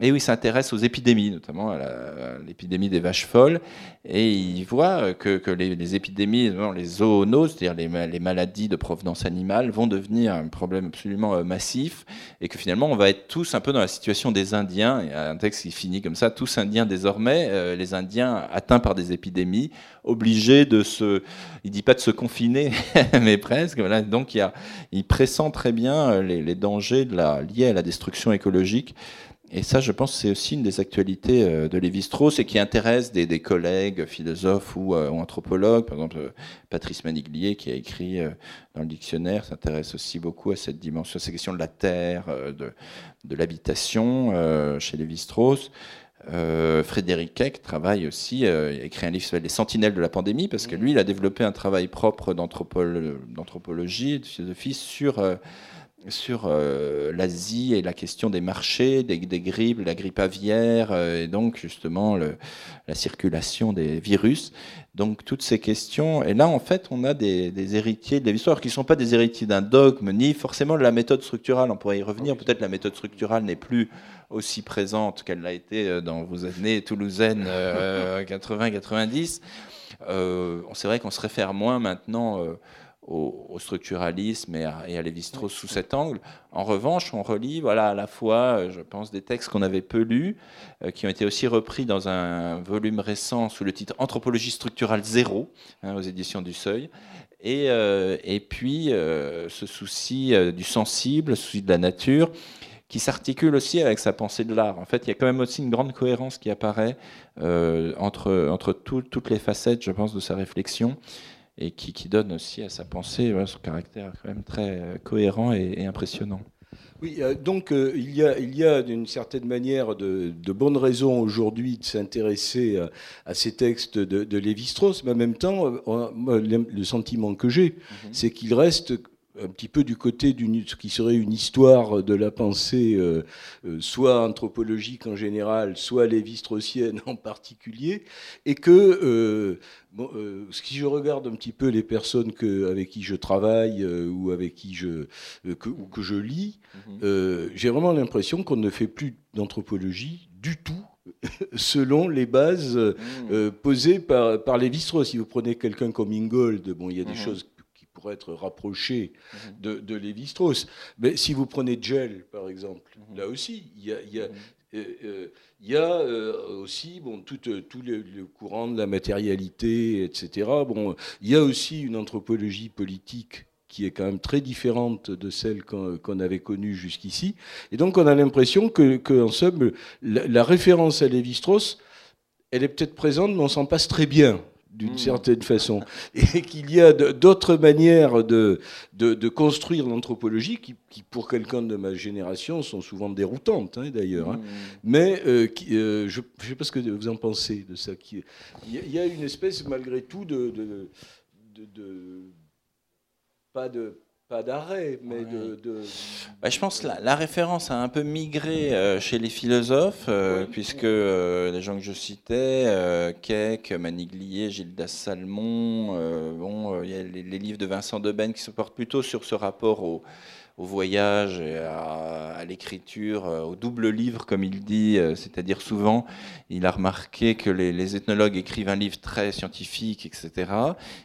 et où il s'intéresse aux épidémies, notamment à l'épidémie des vaches folles. Et il voit que, que les, épidémies, les zoonoses, c'est-à-dire les, maladies de provenance animale, vont devenir un problème absolument euh, massif. Et que finalement, on va être tous un peu dans la situation des Indiens. Il y a un texte qui finit comme ça tous Indiens désormais, euh, les Indiens atteints par des épidémies, obligés de se. Il dit pas de se confiner, mais presque. Donc il, pressent très bien euh, les, dangers liés à la destruction écologique. Et ça, je pense, c'est aussi une des actualités euh, de Lévi-Strauss et qui intéresse des, collègues philosophes euh, ou, anthropologues. Par exemple, euh, Patrice Maniglier, qui a écrit dans le dictionnaire, s'intéresse aussi beaucoup à cette dimension, à ces questions de la terre, de, de l'habitation chez Lévi-Strauss. Frédéric Keck travaille aussi, a écrit un livre qui s'appelle Les Sentinelles de la pandémie, parce que lui, il a développé un travail propre d'anthropologie, de philosophie sur sur euh, l'Asie et la question des marchés, des, grippes, la grippe aviaire, euh, et donc justement la circulation des virus. Donc toutes ces questions. Et là, en fait, on a des, héritiers de l'histoire qui ne sont pas des héritiers d'un dogme, ni forcément de la méthode structurale. On pourrait y revenir. Peut-être la méthode structurale n'est plus aussi présente qu'elle l'a été euh, dans vos années toulousaines 80-90. C'est vrai qu'on se réfère moins maintenant au, structuralisme et à, et Lévi-Strauss sous cet angle. En revanche, on relit voilà, à la fois, euh, je pense, des textes qu'on avait peu lus, euh, qui ont été aussi repris dans un volume récent sous le titre Anthropologie structurale zéro, hein, aux éditions du Seuil. Et, euh, et puis ce souci du sensible, ce souci de la nature, qui s'articule aussi avec sa pensée de l'art. En fait, il y a quand même aussi une grande cohérence qui apparaît entre, entre toutes les facettes, je pense, de sa réflexion et qui, donne aussi à sa pensée son caractère quand même très euh, cohérent et, impressionnant. Oui, euh, donc euh, il y a, il y a d'une certaine manière de, bonnes raisons aujourd'hui de s'intéresser à, ces textes de, Lévi-Strauss, mais en même temps, le sentiment que j'ai, mhm. c'est qu'il reste un petit peu du côté d'une ce qui serait une histoire de la pensée, euh, euh, soit anthropologique en général, soit lévi-straussienne en particulier, et que euh, bon, si je regarde un petit peu les personnes que, avec qui je travaille ou avec qui je que, ou que je lis, mhm. j'ai vraiment l'impression qu'on ne fait plus d'anthropologie du tout selon les bases mhm. posées par, par Lévi-Strauss. Si vous prenez quelqu'un comme Ingold, bon, il y a des mhm. choses pour être rapproché mhm. de, de Lévi-Strauss. Mais si vous prenez Gel, par exemple, mhm. là aussi, il y a, il y a, euh, euh, il y a euh, aussi bon, tout, tout le, courant de la matérialité, etc. Bon, il y a aussi une anthropologie politique qui est quand même très différente de celle qu'on avait connue jusqu'ici. Et donc on a l'impression que, que, en somme, la, la référence à Lévi-Strauss, elle est peut-être présente, mais on s'en passe très bien d'une hmm. certaine façon, et qu'il y a d'autres manières de, de, construire l'anthropologie qui, pour quelqu'un de ma génération, sont souvent déroutantes, hein, d'ailleurs. Hein. Hmm. Mais euh, euh, je ne sais pas ce que vous en pensez de ça. Il y a une espèce, malgré tout, de, de, de pas de pas d'arrêt, mais de. Bah, je pense que la, référence a un peu migré euh, chez les philosophes, euh, puisque euh, les gens que je citais, Keck, Maniglier, Gildas Salmon, bon, il y a les, livres de Vincent Deben qui se portent plutôt sur ce rapport au, au voyage, et à, l'écriture, au double livre, comme il dit, c'est-à-dire souvent, il a remarqué que les, ethnologues écrivent un livre très scientifique, etc.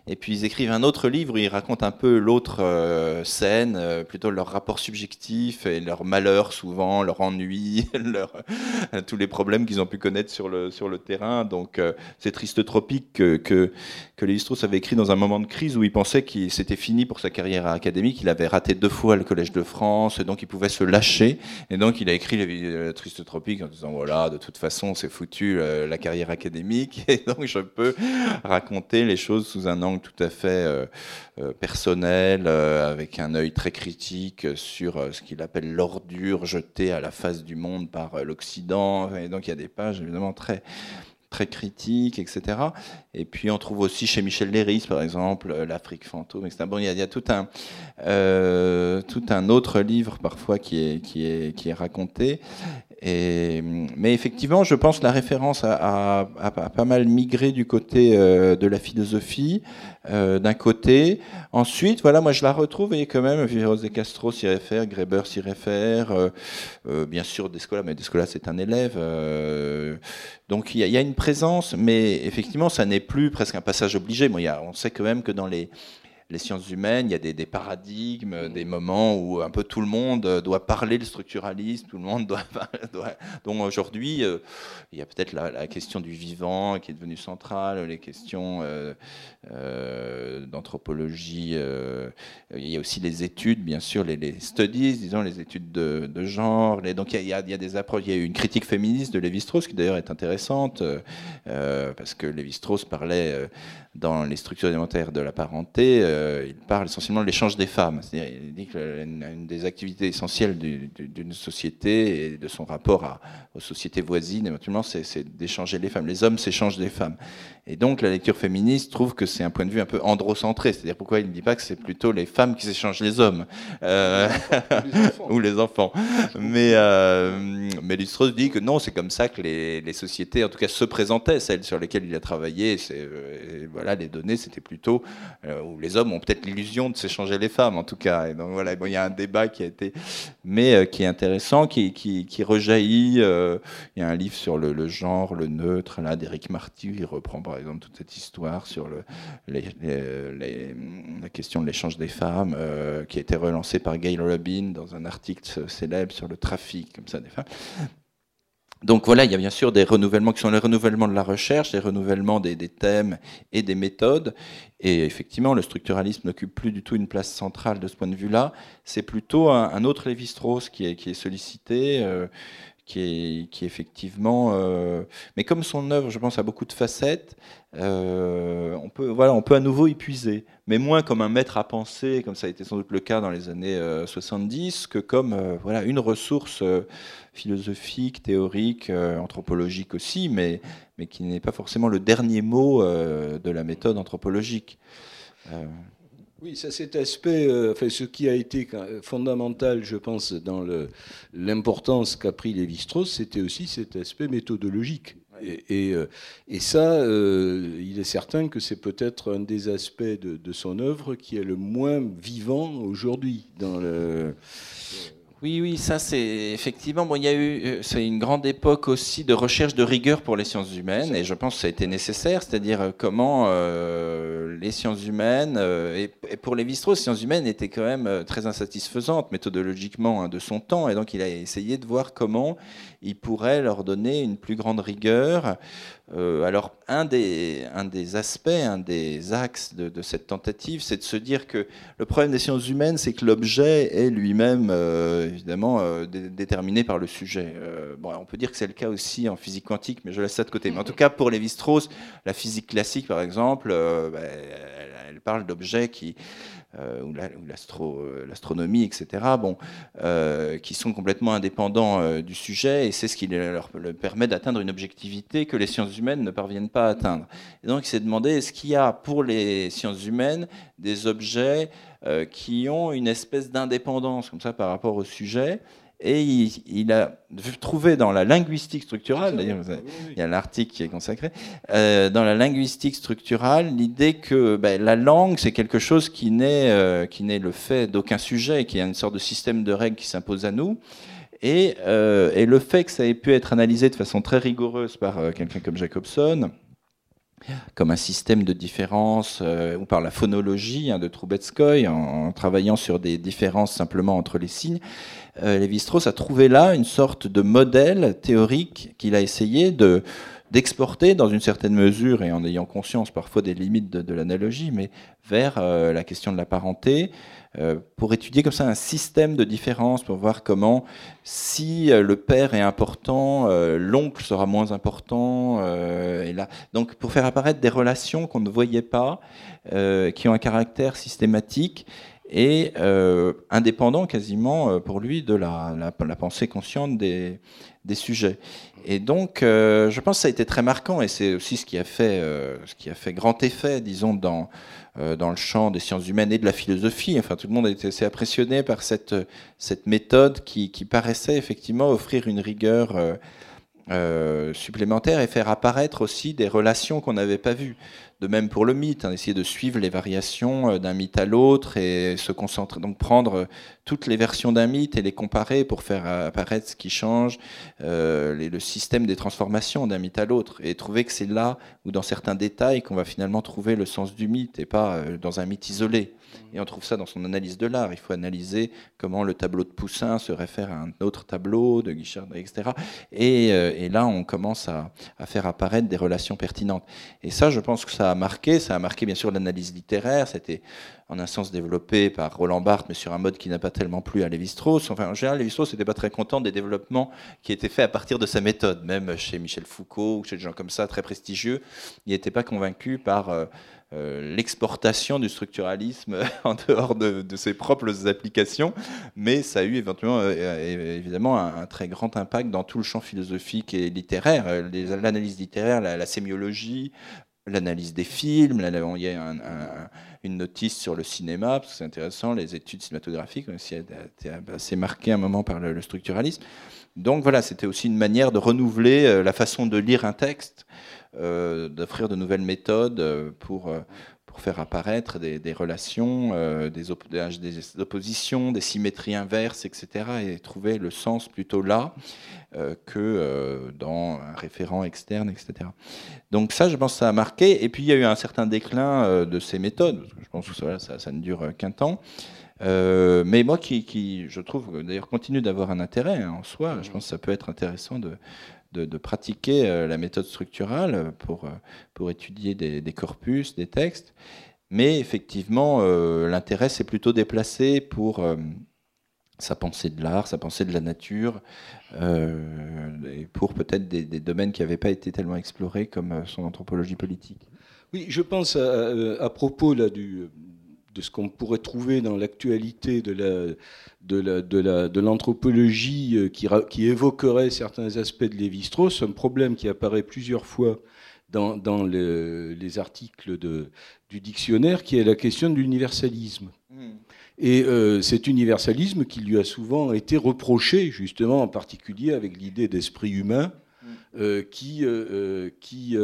Et puis ils écrivent un autre livre où ils racontent un peu l'autre scène, plutôt leur rapport subjectif et leur malheur souvent, leur ennui, leur, tous les problèmes qu'ils ont pu connaître sur le, terrain. Donc c'est triste tropique que, que, que Lévi-Strauss avait écrit dans un moment de crise où il pensait qu'il c'était fini pour sa carrière académique. Il avait raté deux fois le Collège de France, et donc il pouvait se lâcher. Et donc il a écrit Les Triste Tropique en disant voilà, de toute façon, c'est foutu euh, la carrière académique, et donc je peux raconter les choses sous un angle tout à fait euh, euh, personnel, avec un œil très critique sur ce qu'il appelle l'ordure jetée à la face du monde par l'Occident. Et donc il y a des pages évidemment très très critique, etc. Et puis on trouve aussi chez Michel Léris, par exemple, euh, L'Afrique fantôme, etc. Bon, il y a, tout, un, euh, tout un autre livre parfois qui est, qui est, qui est raconté. Et, mais effectivement, je pense que la référence a, pas mal migré du côté euh, de la philosophie, euh, d'un côté. Ensuite, voilà, moi je la retrouve, et quand même, Viveros de Castro s'y réfère, Greber s'y réfère, euh, bien sûr Descola, mais Descola c'est un élève. donc il y, a une présence, mais effectivement, ça n'est plus presque un passage obligé. Bon, y a, on sait quand même que dans les les sciences humaines, il y a des, paradigmes, des moments où un peu tout le monde doit parler le structuralisme, tout le monde doit. doit donc aujourd'hui, euh, il y a peut-être la, question du vivant qui est devenue centrale, les questions euh, euh, d'anthropologie. il y a aussi les études, bien sûr, les, studies, disons, les études de, genre. donc il y, a, des approches. Il y a eu une critique féministe de Lévi-Strauss qui d'ailleurs est intéressante parce que Lévi-Strauss parlait dans les structures alimentaires de la parenté, euh, il parle essentiellement de l'échange des femmes. C'est-à-dire, il dit que une des activités essentielles d'une société et de son rapport aux sociétés voisines, éventuellement, c'est d'échanger les femmes. Les hommes s'échangent des femmes. Et donc, la lecture féministe trouve que c'est un point de vue un peu androcentré. C'est-à-dire, pourquoi il ne dit pas que c'est plutôt les femmes qui s'échangent les hommes euh, ou les enfants. Mais, euh, mais dit que non, c'est comme ça que les, les, sociétés, en tout cas, se présentaient, celles sur lesquelles il a travaillé. C'est voilà, les données, c'était plutôt euh, où les hommes ont peut-être l'illusion de s'échanger les femmes, en tout cas. Et donc voilà, bon, il y a un débat qui a été, mais euh, qui est intéressant, qui, qui, qui rejaillit. Euh, il y a un livre sur le, genre, le neutre, là, d'Éric Marty, il reprend par exemple toute cette histoire sur le, la question de l'échange des femmes, qui a été relancée par Gail Rubin dans un article célèbre sur le trafic, comme ça, des femmes. Donc voilà, il y a bien sûr des renouvellements qui sont les renouvellements de la recherche, les renouvellements des, thèmes et des méthodes. Et effectivement, le structuralisme n'occupe plus du tout une place centrale de ce point de vue-là. C'est plutôt un, autre Lévi-Strauss qui est, qui est sollicité, euh, qui, est, qui effectivement... Euh, mais comme son œuvre, je pense, a beaucoup de facettes, euh, on, peut, voilà, on peut à nouveau y puiser, mais moins comme un maître à penser, comme ça a été sans doute le cas dans les années 70, que comme voilà, une ressource philosophique, théorique, euh, anthropologique aussi, mais, mais qui n'est pas forcément le dernier mot euh, de la méthode anthropologique. Euh. Oui, ça, cet aspect, enfin, ce qui a été fondamental, je pense, dans l'importance qu'a pris Lévi-Strauss, c'était aussi cet aspect méthodologique. Et, et, ça, il est certain que c'est peut-être un des aspects de, de, son œuvre qui est le moins vivant aujourd'hui dans le. Oui, oui, ça c'est effectivement. Bon, il y a eu, euh, c'est une grande époque aussi de recherche de rigueur pour les sciences humaines, et je pense que ça a été nécessaire, c'est-à-dire euh, comment euh, les sciences humaines et, pour les strauss les sciences humaines étaient quand même très insatisfaisantes méthodologiquement hein, de son temps, et donc il a essayé de voir comment il pourrait leur donner une plus grande rigueur. Euh, alors, un des, un des aspects, un des axes de, cette tentative, c'est de se dire que le problème des sciences humaines, c'est que l'objet est lui-même, euh, évidemment, euh, déterminé par le sujet. bon, on peut dire que c'est le cas aussi en physique quantique, mais je laisse ça de côté. Mais en tout cas, pour Lévi-Strauss, la physique classique, par exemple, bah, elle, parle d'objets qui euh, ou euh, l'astronomie, etc., bon, euh, qui sont complètement indépendants du sujet, et c'est ce qui leur, permet d'atteindre une objectivité que les sciences humaines ne parviennent pas à atteindre. Et donc il s'est demandé, est-ce qu'il y a pour les sciences humaines des objets qui ont une espèce d'indépendance comme ça par rapport au sujet Et il, a trouvé dans la linguistique structurale, d'ailleurs, il y a l'article qui est consacré, euh, dans la linguistique structurale, l'idée que ben, la langue, c'est quelque chose qui n'est euh, le fait d'aucun sujet, qui est une sorte de système de règles qui s'impose à nous. Et, euh, et, le fait que ça ait pu être analysé de façon très rigoureuse par quelqu'un comme Jacobson, comme un système de différence, euh, ou par la phonologie hein, de Trubetskoy, en, travaillant sur des différences simplement entre les signes, euh, Lévi-Strauss a trouvé là une sorte de modèle théorique qu'il a essayé de d'exporter dans une certaine mesure et en ayant conscience parfois des limites de, l'analogie, mais vers euh, la question de la parenté, euh, pour étudier comme ça un système de différence, pour voir comment, si euh, le père est important, l'oncle sera moins important. et là, donc, pour faire apparaître des relations qu'on ne voyait pas, qui ont un caractère systématique et indépendant quasiment pour lui de la, pensée consciente des, sujets. Et donc, je pense que ça a été très marquant et c'est aussi ce qui a fait, ce qui a fait grand effet, disons, dans euh, dans le champ des sciences humaines et de la philosophie. Enfin, tout le monde a été assez impressionné par cette, cette méthode qui, paraissait effectivement offrir une rigueur euh, euh, supplémentaire et faire apparaître aussi des relations qu'on n'avait pas vues. De même pour le mythe, hein, essayer de suivre les variations euh, d'un mythe à l'autre et se concentrer, donc prendre euh, toutes les versions d'un mythe et les comparer pour faire apparaître ce qui change, euh, le système des transformations d'un mythe à l'autre, et trouver que c'est là ou dans certains détails qu'on va finalement trouver le sens du mythe et pas dans un mythe isolé. Et on trouve ça dans son analyse de l'art. Il faut analyser comment le tableau de Poussin se réfère à un autre tableau de Guichard, etc. Et, et là, on commence à, à faire apparaître des relations pertinentes. Et ça, je pense que ça a marqué. Ça a marqué bien sûr l'analyse littéraire. C'était en un sens développé par Roland Barthes, mais sur un mode qui n'a pas tellement plu à Lévi-Strauss. Enfin, en général, Lévi-Strauss n'était pas très content des développements qui étaient faits à partir de sa méthode. Même chez Michel Foucault ou chez des gens comme ça, très prestigieux, il n'était pas convaincu par euh, euh, l'exportation du structuralisme en dehors de, ses propres applications, mais ça a eu éventuellement, euh, évidemment un, très grand impact dans tout le champ philosophique et littéraire, l'analyse littéraire, la, la sémiologie, l'analyse des films, il y a une notice sur le cinéma, parce que c'est intéressant, les études cinématographiques assez marquées à un moment par le, structuralisme. Donc voilà, c'était aussi une manière de renouveler euh, la façon de lire un texte, euh, d'offrir de nouvelles méthodes euh, pour, pour faire apparaître des, relations, euh, des, des, oppositions, des symétries inverses, etc. Et trouver le sens plutôt là euh, que euh, dans un référent externe, etc. Donc ça, je pense que ça a marqué. Et puis il y a eu un certain déclin de ces méthodes. je pense que ça, ça, ne dure qu'un temps. mais moi, qui, qui je trouve d'ailleurs continue d'avoir un intérêt hein, en soi, je pense que ça peut être intéressant de, de, pratiquer euh, la méthode structurale pour, euh, pour étudier des, corpus, des textes. Mais effectivement, euh, l'intérêt s'est plutôt déplacé pour sa pensée de l'art, sa pensée de la nature, et pour peut-être des, domaines qui n'avaient pas été tellement explorés comme son anthropologie politique. Oui, je pense à, à propos là, du, de ce qu'on pourrait trouver dans l'actualité de la, de l'anthropologie euh, qui, qui, évoquerait certains aspects de Lévi-Strauss, un problème qui apparaît plusieurs fois dans, dans les articles de, du dictionnaire, qui est la question de l'universalisme. Hmm. Et euh, cet universalisme qui lui a souvent été reproché, justement, en particulier avec l'idée d'esprit humain, hmm. euh, qui, qui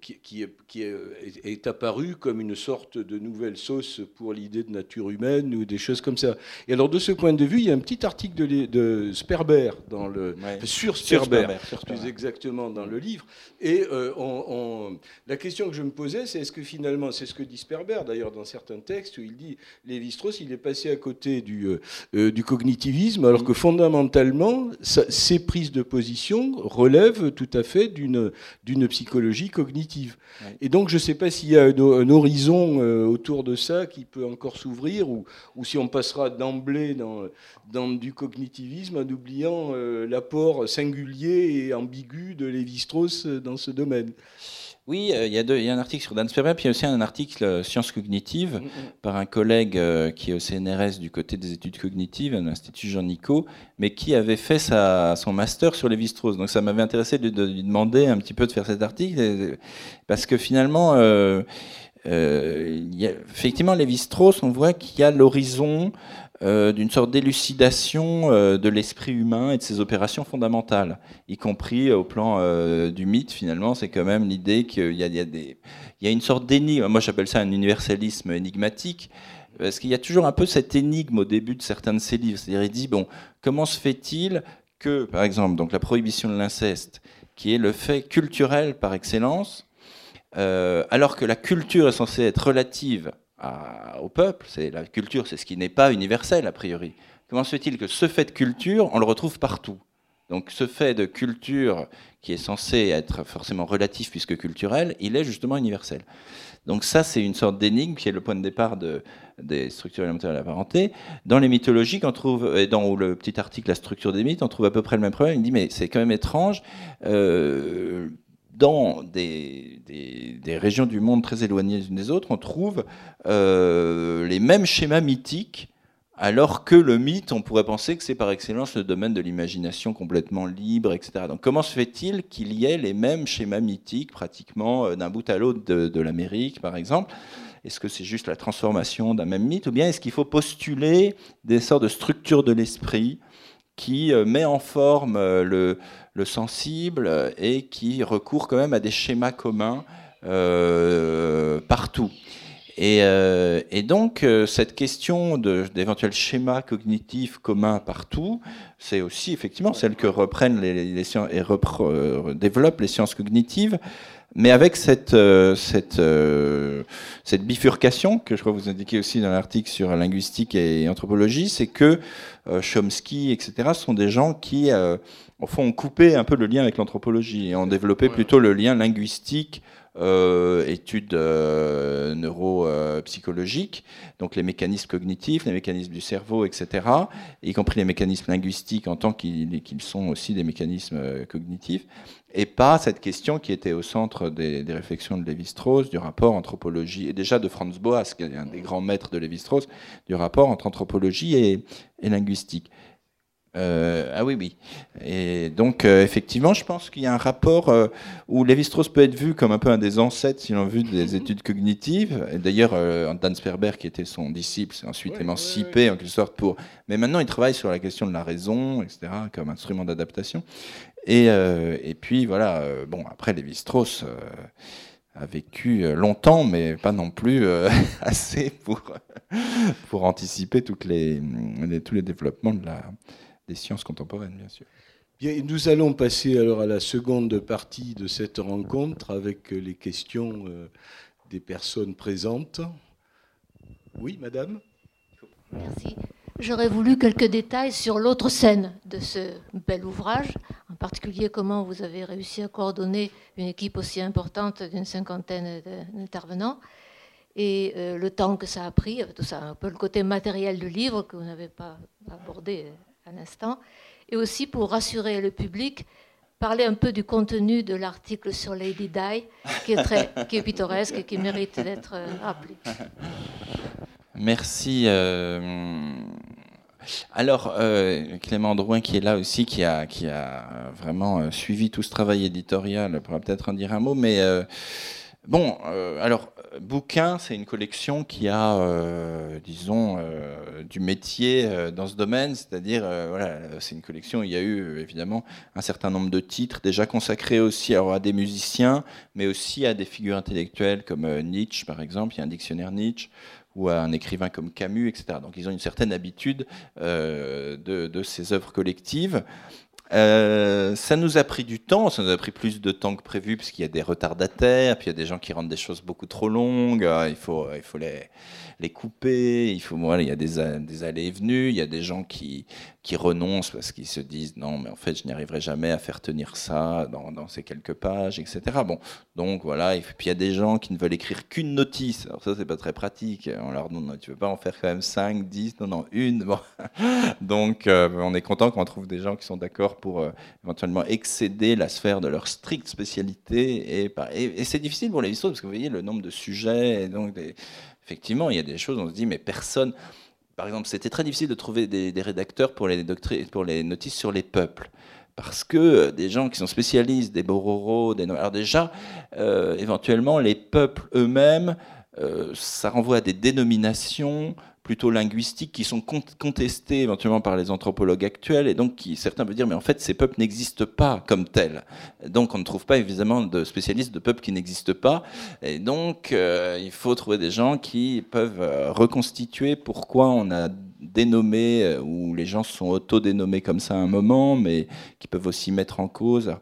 qui, est, apparu comme une sorte de nouvelle sauce pour l'idée de nature humaine ou des choses comme ça. Et alors, de ce point de vue, il y a un petit article de, de Sperber, dans le, sur Sperber, plus exactement dans le livre. Et euh, on, la question que je me posais, c'est est-ce que finalement, c'est ce que dit Sperber d'ailleurs dans certains textes où il dit Lévi-Strauss, il est passé à côté du, euh, euh, du cognitivisme, alors que fondamentalement, ses prises de position relèvent tout à fait d'une psychologie cognitive et donc, je ne sais pas s'il y a un, horizon euh, autour de ça qui peut encore s'ouvrir, ou, ou, si on passera d'emblée dans, dans, du cognitivisme en oubliant euh, l'apport singulier et ambigu de Lévi-Strauss euh, dans ce domaine. Oui, il y, a y, a un article sur Dan Sperber, puis il y a aussi un article Sciences cognitives mm, mm. par un collègue qui est au CNRS du côté des études cognitives, à l'Institut Jean Nico, mais qui avait fait sa, son master sur Lévi-Strauss. Donc ça m'avait intéressé de, lui demander un petit peu de faire cet article, parce que finalement, effectivement, Lévi-Strauss, on voit qu'il y a l'horizon d'une sorte d'élucidation de l'esprit humain et de ses opérations fondamentales, y compris au plan du mythe, finalement, c'est quand même l'idée qu'il y, y, a, une sorte d'énigme, moi j'appelle ça un universalisme énigmatique, parce qu'il y a toujours un peu cette énigme au début de certains de ses livres. C'est-à-dire, il dit, bon, comment se fait-il que, par exemple, donc la prohibition de l'inceste, qui est le fait culturel par excellence, euh, alors que la culture est censée être relative au peuple, c'est la culture, c'est ce qui n'est pas universel a priori. Comment se fait-il que ce fait de culture, on le retrouve partout? Donc ce fait de culture qui est censé être forcément relatif puisque culturel, il est justement universel. Donc ça, c'est une sorte d'énigme qui est le point de départ de, des structures élémentaires de la parenté. Dans les mythologies, on trouve, et dans le petit article La structure des mythes, on trouve à peu près le même problème. Il dit, mais c'est quand même étrange. Euh, dans des, des, régions du monde très éloignées les unes des autres, on trouve euh, les mêmes schémas mythiques alors que le mythe, on pourrait penser que c'est par excellence le domaine de l'imagination complètement libre, etc. Donc comment se fait-il qu'il y ait les mêmes schémas mythiques pratiquement euh, d'un bout à l'autre de, l'Amérique, par exemple? Est-ce que c'est juste la transformation d'un même mythe, ou bien est-ce qu'il faut postuler des sortes de structures de l'esprit qui euh, met en forme euh, le, sensible et qui recourt quand même à des schémas communs partout euh, et, donc, euh, cette question d'éventuels schémas cognitifs communs partout, c'est aussi effectivement celle que reprennent les, sciences et euh, développent les sciences cognitives, mais avec cette, cette, cette bifurcation que je crois vous indiquez aussi dans l'article sur linguistique et anthropologie, c'est que Chomsky, etc., sont des gens qui, au fond, ont coupé un peu le lien avec l'anthropologie et ont développé plutôt le lien linguistique euh, études euh, neuropsychologiques, donc les mécanismes cognitifs, les mécanismes du cerveau, etc., y compris les mécanismes linguistiques en tant qu'ils sont aussi des mécanismes euh, cognitifs, et pas cette question qui était au centre des, réflexions de Lévi-Strauss, du rapport anthropologie, et déjà de Franz Boas, qui est un des grands maîtres de Lévi-Strauss, du rapport entre anthropologie et linguistique. Euh, ah oui, oui. Et donc, euh, effectivement, je pense qu'il y a un rapport euh, où Lévi-Strauss peut être vu comme un peu un des ancêtres, si l'on veut, des mhm. études cognitives. Et d'ailleurs, Dan Sperber, qui était son disciple, s'est ensuite émancipé, en quelque sorte, pour... Mais maintenant, il travaille sur la question de la raison, etc., comme instrument d'adaptation. Et, et, puis, voilà, bon, après, Lévi-Strauss a vécu longtemps, mais pas non plus assez pour, pour anticiper toutes les, tous les développements de la des sciences contemporaines, bien sûr. Bien, nous allons passer alors à la seconde partie de cette rencontre avec les questions euh, des personnes présentes. Oui, madame Merci. J'aurais voulu quelques détails sur l'autre scène de ce bel ouvrage, en particulier comment vous avez réussi à coordonner une équipe aussi importante d'une cinquantaine d'intervenants et euh, le temps que ça a pris, tout ça, un peu le côté matériel du livre que vous n'avez pas abordé un instant, et aussi pour rassurer le public, parler un peu du contenu de l'article sur Lady Di, qui est, très, qui est pittoresque et qui mérite d'être euh, rappelé. Merci. Euh, alors, euh, Clément Drouin, qui est là aussi, qui a, qui a vraiment suivi tout ce travail éditorial, pourra peut-être en dire un mot, mais bon, alors, bouquin, c'est une collection qui a, euh, disons, euh, du métier euh, dans ce domaine, c'est-à-dire, voilà, c'est une collection, il y a eu évidemment un certain nombre de titres déjà consacrés aussi à des musiciens, mais aussi à des figures intellectuelles comme Nietzsche, par exemple, il y a un dictionnaire Nietzsche, ou à un écrivain comme Camus, etc. Donc ils ont une certaine habitude de, de, ces œuvres collectives. Euh, ça nous a pris du temps, ça nous a pris plus de temps que prévu, puisqu'il y a des retardataires, puis il y a des gens qui rendent des choses beaucoup trop longues, il faut, il faut les, les couper, il faut, voilà, il y a des, des allées et venues, il y a des gens qui, qui renoncent parce qu'ils se disent non, mais en fait, je n'y arriverai jamais à faire tenir ça dans, ces quelques pages, etc. Bon, donc voilà, et puis il y a des gens qui ne veulent écrire qu'une notice. Alors ça, c'est pas très pratique. On leur demande, tu veux pas en faire quand même 5, 10 Non, non, une. Bon. donc euh, on est content qu'on trouve des gens qui sont d'accord pour euh, éventuellement excéder la sphère de leur stricte spécialité. Et, et, c'est difficile pour les histoires parce que vous voyez le nombre de sujets. Et donc, effectivement, il y a des choses, on se dit, mais personne. Par exemple, c'était très difficile de trouver des, rédacteurs pour les, pour les notices sur les peuples parce que euh, des gens qui sont spécialistes des Bororo, des Alors déjà, euh, éventuellement, les peuples eux-mêmes ça renvoie à des dénominations plutôt linguistiques qui sont contestés éventuellement par les anthropologues actuels et donc qui certains peuvent dire mais en fait ces peuples n'existent pas comme tels. Donc on ne trouve pas évidemment de spécialistes de peuples qui n'existent pas et donc euh, il faut trouver des gens qui peuvent euh, reconstituer pourquoi on a dénommé euh, ou les gens sont auto-dénommés comme ça à un moment mais qui peuvent aussi mettre en cause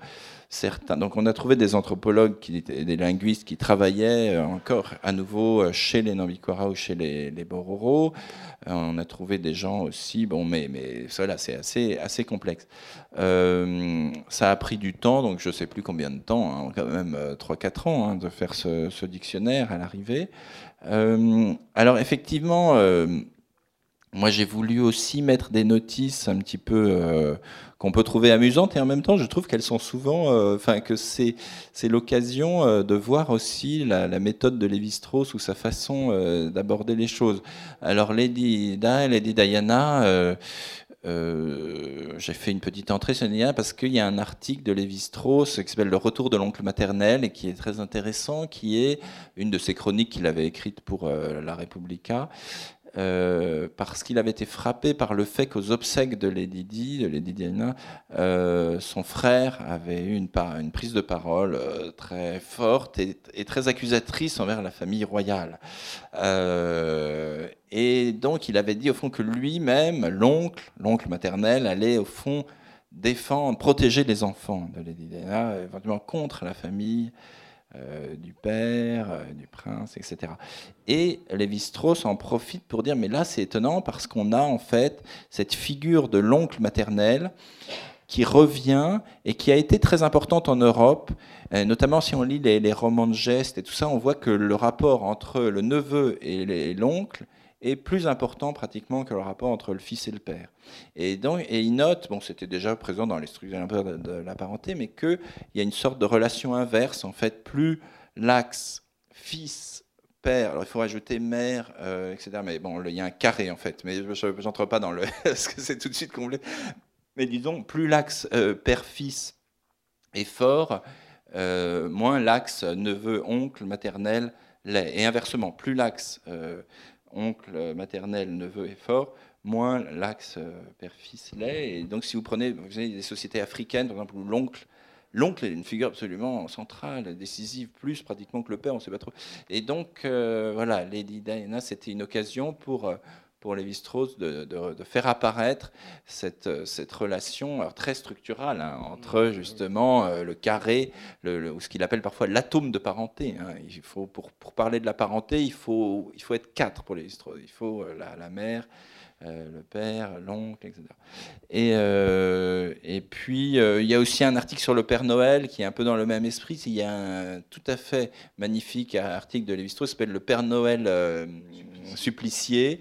Donc on a trouvé des anthropologues, qui, des linguistes qui travaillaient euh, encore à nouveau euh, chez les Nambikora ou chez les, Bororo. Euh, on a trouvé des gens aussi, bon, mais, mais cela c'est assez, assez complexe. ça a pris du temps, donc je ne sais plus combien de temps, hein, quand même 3-4 ans hein, de faire ce dictionnaire à l'arrivée. alors effectivement, moi, j'ai voulu aussi mettre des notices un petit peu euh, qu'on peut trouver amusantes et en même temps, je trouve qu'elles sont souvent, euh, enfin, que c'est c'est l'occasion euh, de voir aussi la, méthode de Lévi-Strauss ou sa façon d'aborder les choses. Alors, Lady Di, Lady Diana. j'ai fait une petite entrée sur Diana parce qu'il y a un article de Lévi-Strauss qui s'appelle Le retour de l'oncle maternel et qui est très intéressant, qui est une de ses chroniques qu'il avait écrites pour La Repubblica euh, parce qu'il avait été frappé par le fait qu'aux obsèques de Lady Di, de Lady Diana, euh, son frère avait eu une, prise de parole euh, très forte et, très accusatrice envers la famille royale. et donc il avait dit au fond que lui-même, l'oncle, l'oncle maternel, allait au fond défendre, protéger les enfants de Lady Diana, éventuellement contre la famille. Euh, du père, euh, du prince, etc. Et Lévi-Strauss en profite pour dire, mais là c'est étonnant parce qu'on a en fait cette figure de l'oncle maternel qui revient et qui a été très importante en Europe, euh, notamment si on lit les, les romans de gestes et tout ça, on voit que le rapport entre le neveu et l'oncle est plus important pratiquement que le rapport entre le fils et le père. Et, donc, et il note, bon, c'était déjà présent dans les structures de, la parenté, mais qu'il y a une sorte de relation inverse. En fait, plus l'axe fils père, alors il faut rajouter mère, euh, etc. Mais bon, il y a un carré en fait, mais je n'entre pas dans le. parce que c'est tout de suite complet. Mais disons, plus l'axe euh, père-fils est fort, euh, moins l'axe neveu-oncle maternel l'est. Et inversement, plus l'axe oncle maternel, neveu est fort, moins l'axe père-fils l'est. Et donc, si vous prenez vous des sociétés africaines, par exemple, où l'oncle L'oncle est une figure absolument centrale, décisive, plus pratiquement que le père, on ne sait pas trop. Et donc, euh, voilà, Lady Diana, c'était une occasion pour, euh, pour Lévi-Strauss de, de, faire apparaître cette, cette relation très structurale hein, entre justement le carré, le, ou ce qu'il appelle parfois l'atome de parenté. Hein. Il faut, pour, pour, parler de la parenté, il faut, il faut être quatre pour Lévi-Strauss. Il faut la, la mère, euh, le père, l'oncle, etc. Et, euh, et puis, euh, il y a aussi un article sur le Père Noël qui est un peu dans le même esprit. Il y a un tout à fait magnifique article de Lévi-Strauss qui s'appelle Le Père Noël supplicié,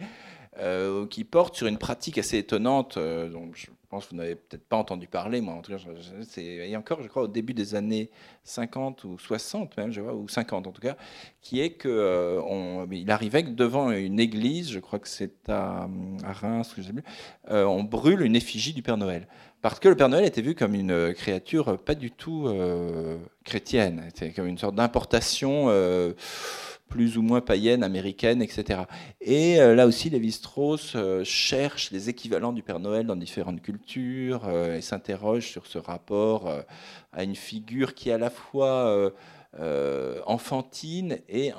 qui porte sur une pratique assez étonnante. donc, je pense que vous n'avez peut-être pas entendu parler, moi en tout cas, c'est encore, je crois, au début des années 50 ou 60 même, je vois, ou 50 en tout cas, qui est que euh, arrivait que devant une église, je crois que c'est à, Reims, je sais plus, euh, on brûle une effigie du Père Noël. Parce que le Père Noël était vu comme une créature pas du tout euh, chrétienne, c'était comme une sorte d'importation plus ou moins païenne, américaine, etc. Et euh, là aussi, Lévi-Strauss euh, cherche les équivalents du Père Noël dans différentes cultures euh, et s'interroge sur ce rapport à une figure qui est à la fois enfantine et,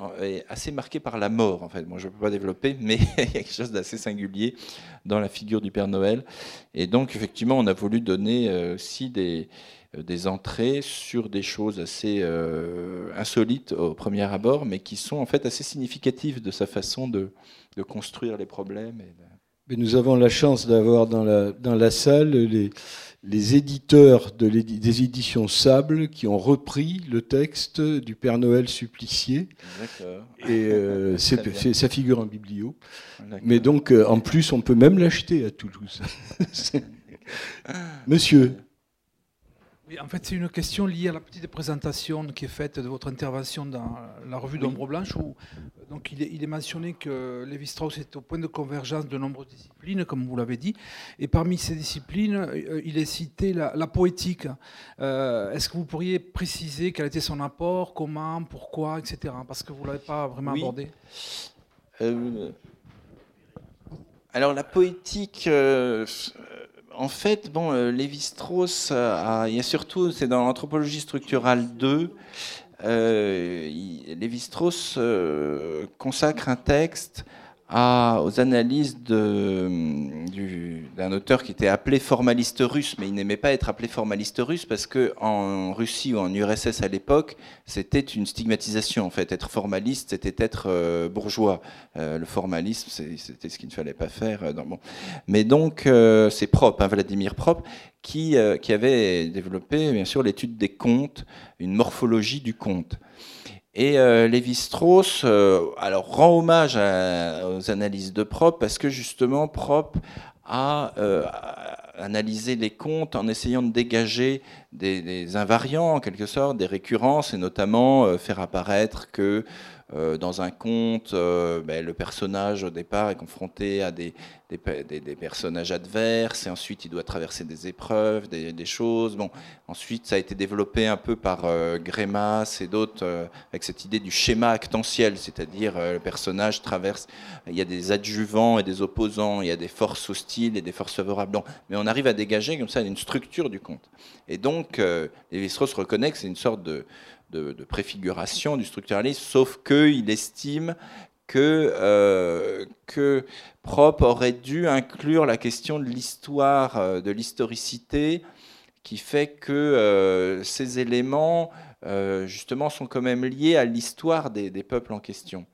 assez marquée par la mort. En fait, moi, je ne peux pas développer, mais il y a quelque chose d'assez singulier dans la figure du Père Noël. Et donc, effectivement, on a voulu donner aussi des des entrées sur des choses assez euh, insolites au premier abord, mais qui sont en fait assez significatives de sa façon de, construire les problèmes. Mais nous avons la chance d'avoir dans la, dans la salle les, les éditeurs de des éditions Sable qui ont repris le texte du Père Noël supplicié. Et euh, ça figure en biblio. Mais donc, en plus, on peut même l'acheter à Toulouse. Monsieur. En fait, c'est une question liée à la petite présentation qui est faite de votre intervention dans la revue d'Ombre Blanche, où donc, il, est, mentionné que Lévi-Strauss est au point de convergence de nombreuses disciplines, comme vous l'avez dit, et parmi ces disciplines, euh, il est cité la, poétique. Euh, est-ce que vous pourriez préciser quel était son apport, comment, pourquoi, etc. Parce que vous ne l'avez pas vraiment abordé. Euh, alors la poétique en fait, bon, euh, Lévi-Strauss, il y a surtout, c'est dans l'anthropologie structurale 2, euh, Lévi-Strauss euh, consacre un texte aux analyses d'un auteur qui était appelé formaliste russe, mais il n'aimait pas être appelé formaliste russe parce que en Russie ou en URSS à l'époque, c'était une stigmatisation en fait. Être formaliste, c'était être euh, bourgeois. Euh, le formalisme, c'était ce qu'il ne fallait pas faire. Euh. Mais donc, c'est Prop, hein, Vladimir Prop, qui, qui avait développé bien sûr l'étude des contes, une morphologie du conte. Et euh, Lévi-Strauss euh, rend hommage aux analyses de Prop parce que justement Prop a euh, analysé les contes en essayant de dégager des, des, invariants en quelque sorte, des récurrences et notamment faire apparaître que euh, dans un conte, euh, ben, le personnage au départ est confronté à des, personnages adverses, et ensuite il doit traverser des épreuves, des, choses. Bon, ensuite, ça a été développé un peu par euh, Grémas et d'autres, avec cette idée du schéma actentiel, c'est-à-dire le personnage traverse, il y a des adjuvants et des opposants, il y a des forces hostiles et des forces favorables. mais on arrive à dégager comme ça une structure du conte. Et donc, Lévi-Strauss reconnaît que c'est une sorte de de, préfiguration du structuralisme, sauf qu'il estime que, euh, Prop aurait dû inclure la question de l'histoire, euh, de l'historicité, qui fait que euh, ces éléments, justement, sont quand même liés à l'histoire des, peuples en question.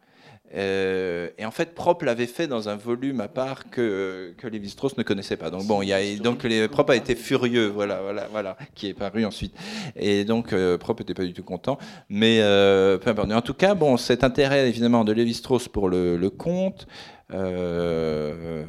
Euh, et en fait, Prop l'avait fait dans un volume à part que, que Lévi-Strauss ne connaissait pas. Donc bon, il y a, donc les, Prop a été furieux, voilà, voilà, voilà, qui est paru ensuite. Et donc euh, Prop n'était pas du tout content, mais euh, peu importe. En tout cas, bon, cet intérêt évidemment de Lévi-Strauss pour le, le conte, euh,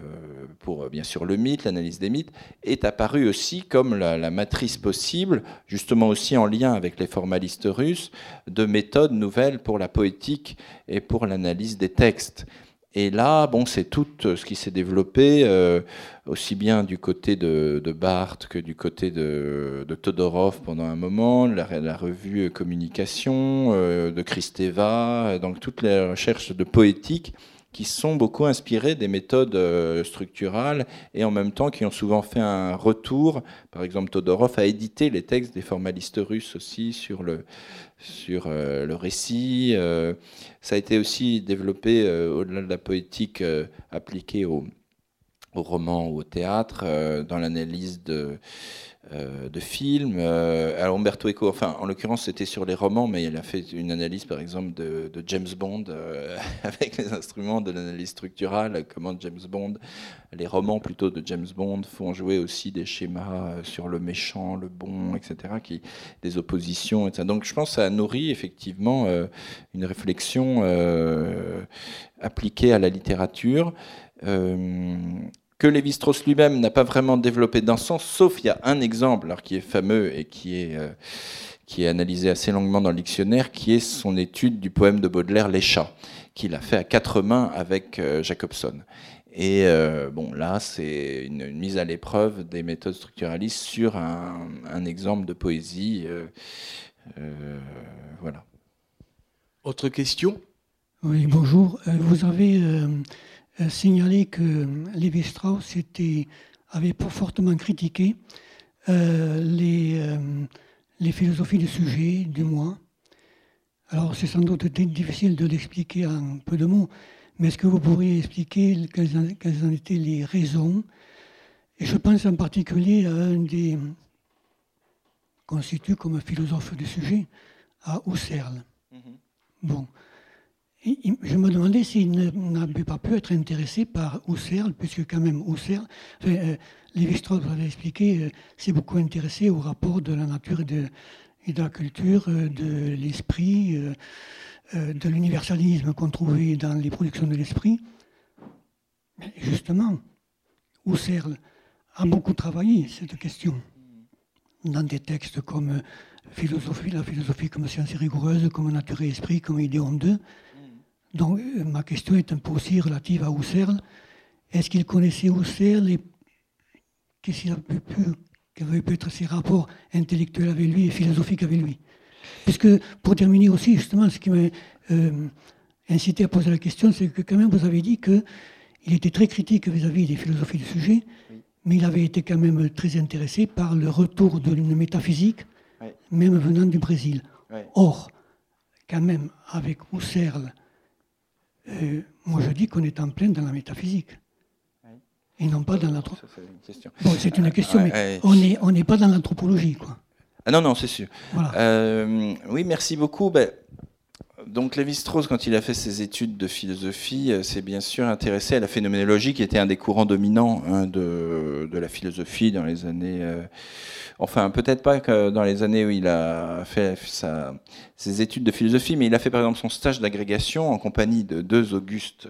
pour bien sûr le mythe, l'analyse des mythes, est apparu aussi comme la, matrice possible, justement aussi en lien avec les formalistes russes, de méthodes nouvelles pour la poétique et pour l'analyse des textes. Et là, bon, c'est tout ce qui s'est développé, euh, aussi bien du côté de, Barthes que du côté de, Todorov pendant un moment, la, revue Communication euh, de Kristeva, donc toutes les recherches de poétique qui sont beaucoup inspirés des méthodes euh, structurales et en même temps qui ont souvent fait un retour. Par exemple, Todorov a édité les textes des formalistes russes aussi sur le, sur, euh, le récit. Euh, ça a été aussi développé au-delà de la poétique appliquée au, au roman ou au théâtre, dans l'analyse de euh, de films. Euh, alors Umberto Eco, enfin en l'occurrence c'était sur les romans, mais il a fait une analyse par exemple de, James Bond euh, avec les instruments de l'analyse structurale, comment James Bond, les romans plutôt de James Bond font jouer aussi des schémas sur le méchant, le bon, etc., des oppositions, etc. Donc je pense que ça nourrit effectivement une réflexion appliquée à la littérature que Lévi-Strauss lui-même n'a pas vraiment développé dans ce sens, sauf il y a un exemple alors, qui est fameux et qui est, euh, qui est analysé assez longuement dans le dictionnaire, qui est son étude du poème de Baudelaire, Les chats, qu'il a fait à quatre mains avec euh, Jacobson. Et euh, bon, là, c'est une, mise à l'épreuve des méthodes structuralistes sur un, un exemple de poésie. voilà. Autre question? Oui, bonjour. Vous avez euh, signaler que euh, Lévi-Strauss avait fortement critiqué euh, les, les, philosophies du sujet, du moi. Alors c'est sans doute difficile de l'expliquer en peu de mots, mais est-ce que vous pourriez expliquer quelles en, quelles en, étaient les raisons? Et je pense en particulier à un des constitue comme philosophe du sujet, à Husserl. Mm-hmm. Bon, je me demandais s'il n'avait pas pu être intéressé par Husserl, puisque quand même Husserl, enfin, euh, Lévi-Strauss avait expliqué, euh, s'est beaucoup intéressé au rapport de la nature et de, la culture, euh, de l'esprit, de l'universalisme qu'on trouvait dans les productions de l'esprit. Justement, Husserl a beaucoup travaillé cette question. dans des textes comme la philosophie comme science rigoureuse, comme nature et esprit, comme Idéon 2. Donc ma question est un peu aussi relative à Husserl. Est-ce qu'il connaissait Husserl et qu'est-ce qu'il pu, quels avaient pu être ses rapports intellectuels avec lui et philosophiques avec lui? Puisque, pour terminer aussi, justement, ce qui m'a euh, incité à poser la question, c'est que quand même vous avez dit qu'il était très critique vis-à-vis des philosophies du sujet, mais il avait été quand même très intéressé par le retour d'une métaphysique, même venant du Brésil. Or, quand même, avec Husserl, euh, moi je dis qu'on est en plein dans la métaphysique et non pas dans l'anthropologie. c'est une question, mais on n'est on pas dans l'anthropologie, quoi. Ah non, non, c'est sûr. Euh, oui, merci beaucoup. Ben, donc Lévi-Strauss, quand il a fait ses études de philosophie, euh, s'est bien sûr intéressé à la phénoménologie, qui était un des courants dominants hein, de, la philosophie dans les années... Euh, enfin, peut-être pas dans les années où il a fait ses études de philosophie, mais il a fait par exemple son stage d'agrégation en compagnie de deux augustes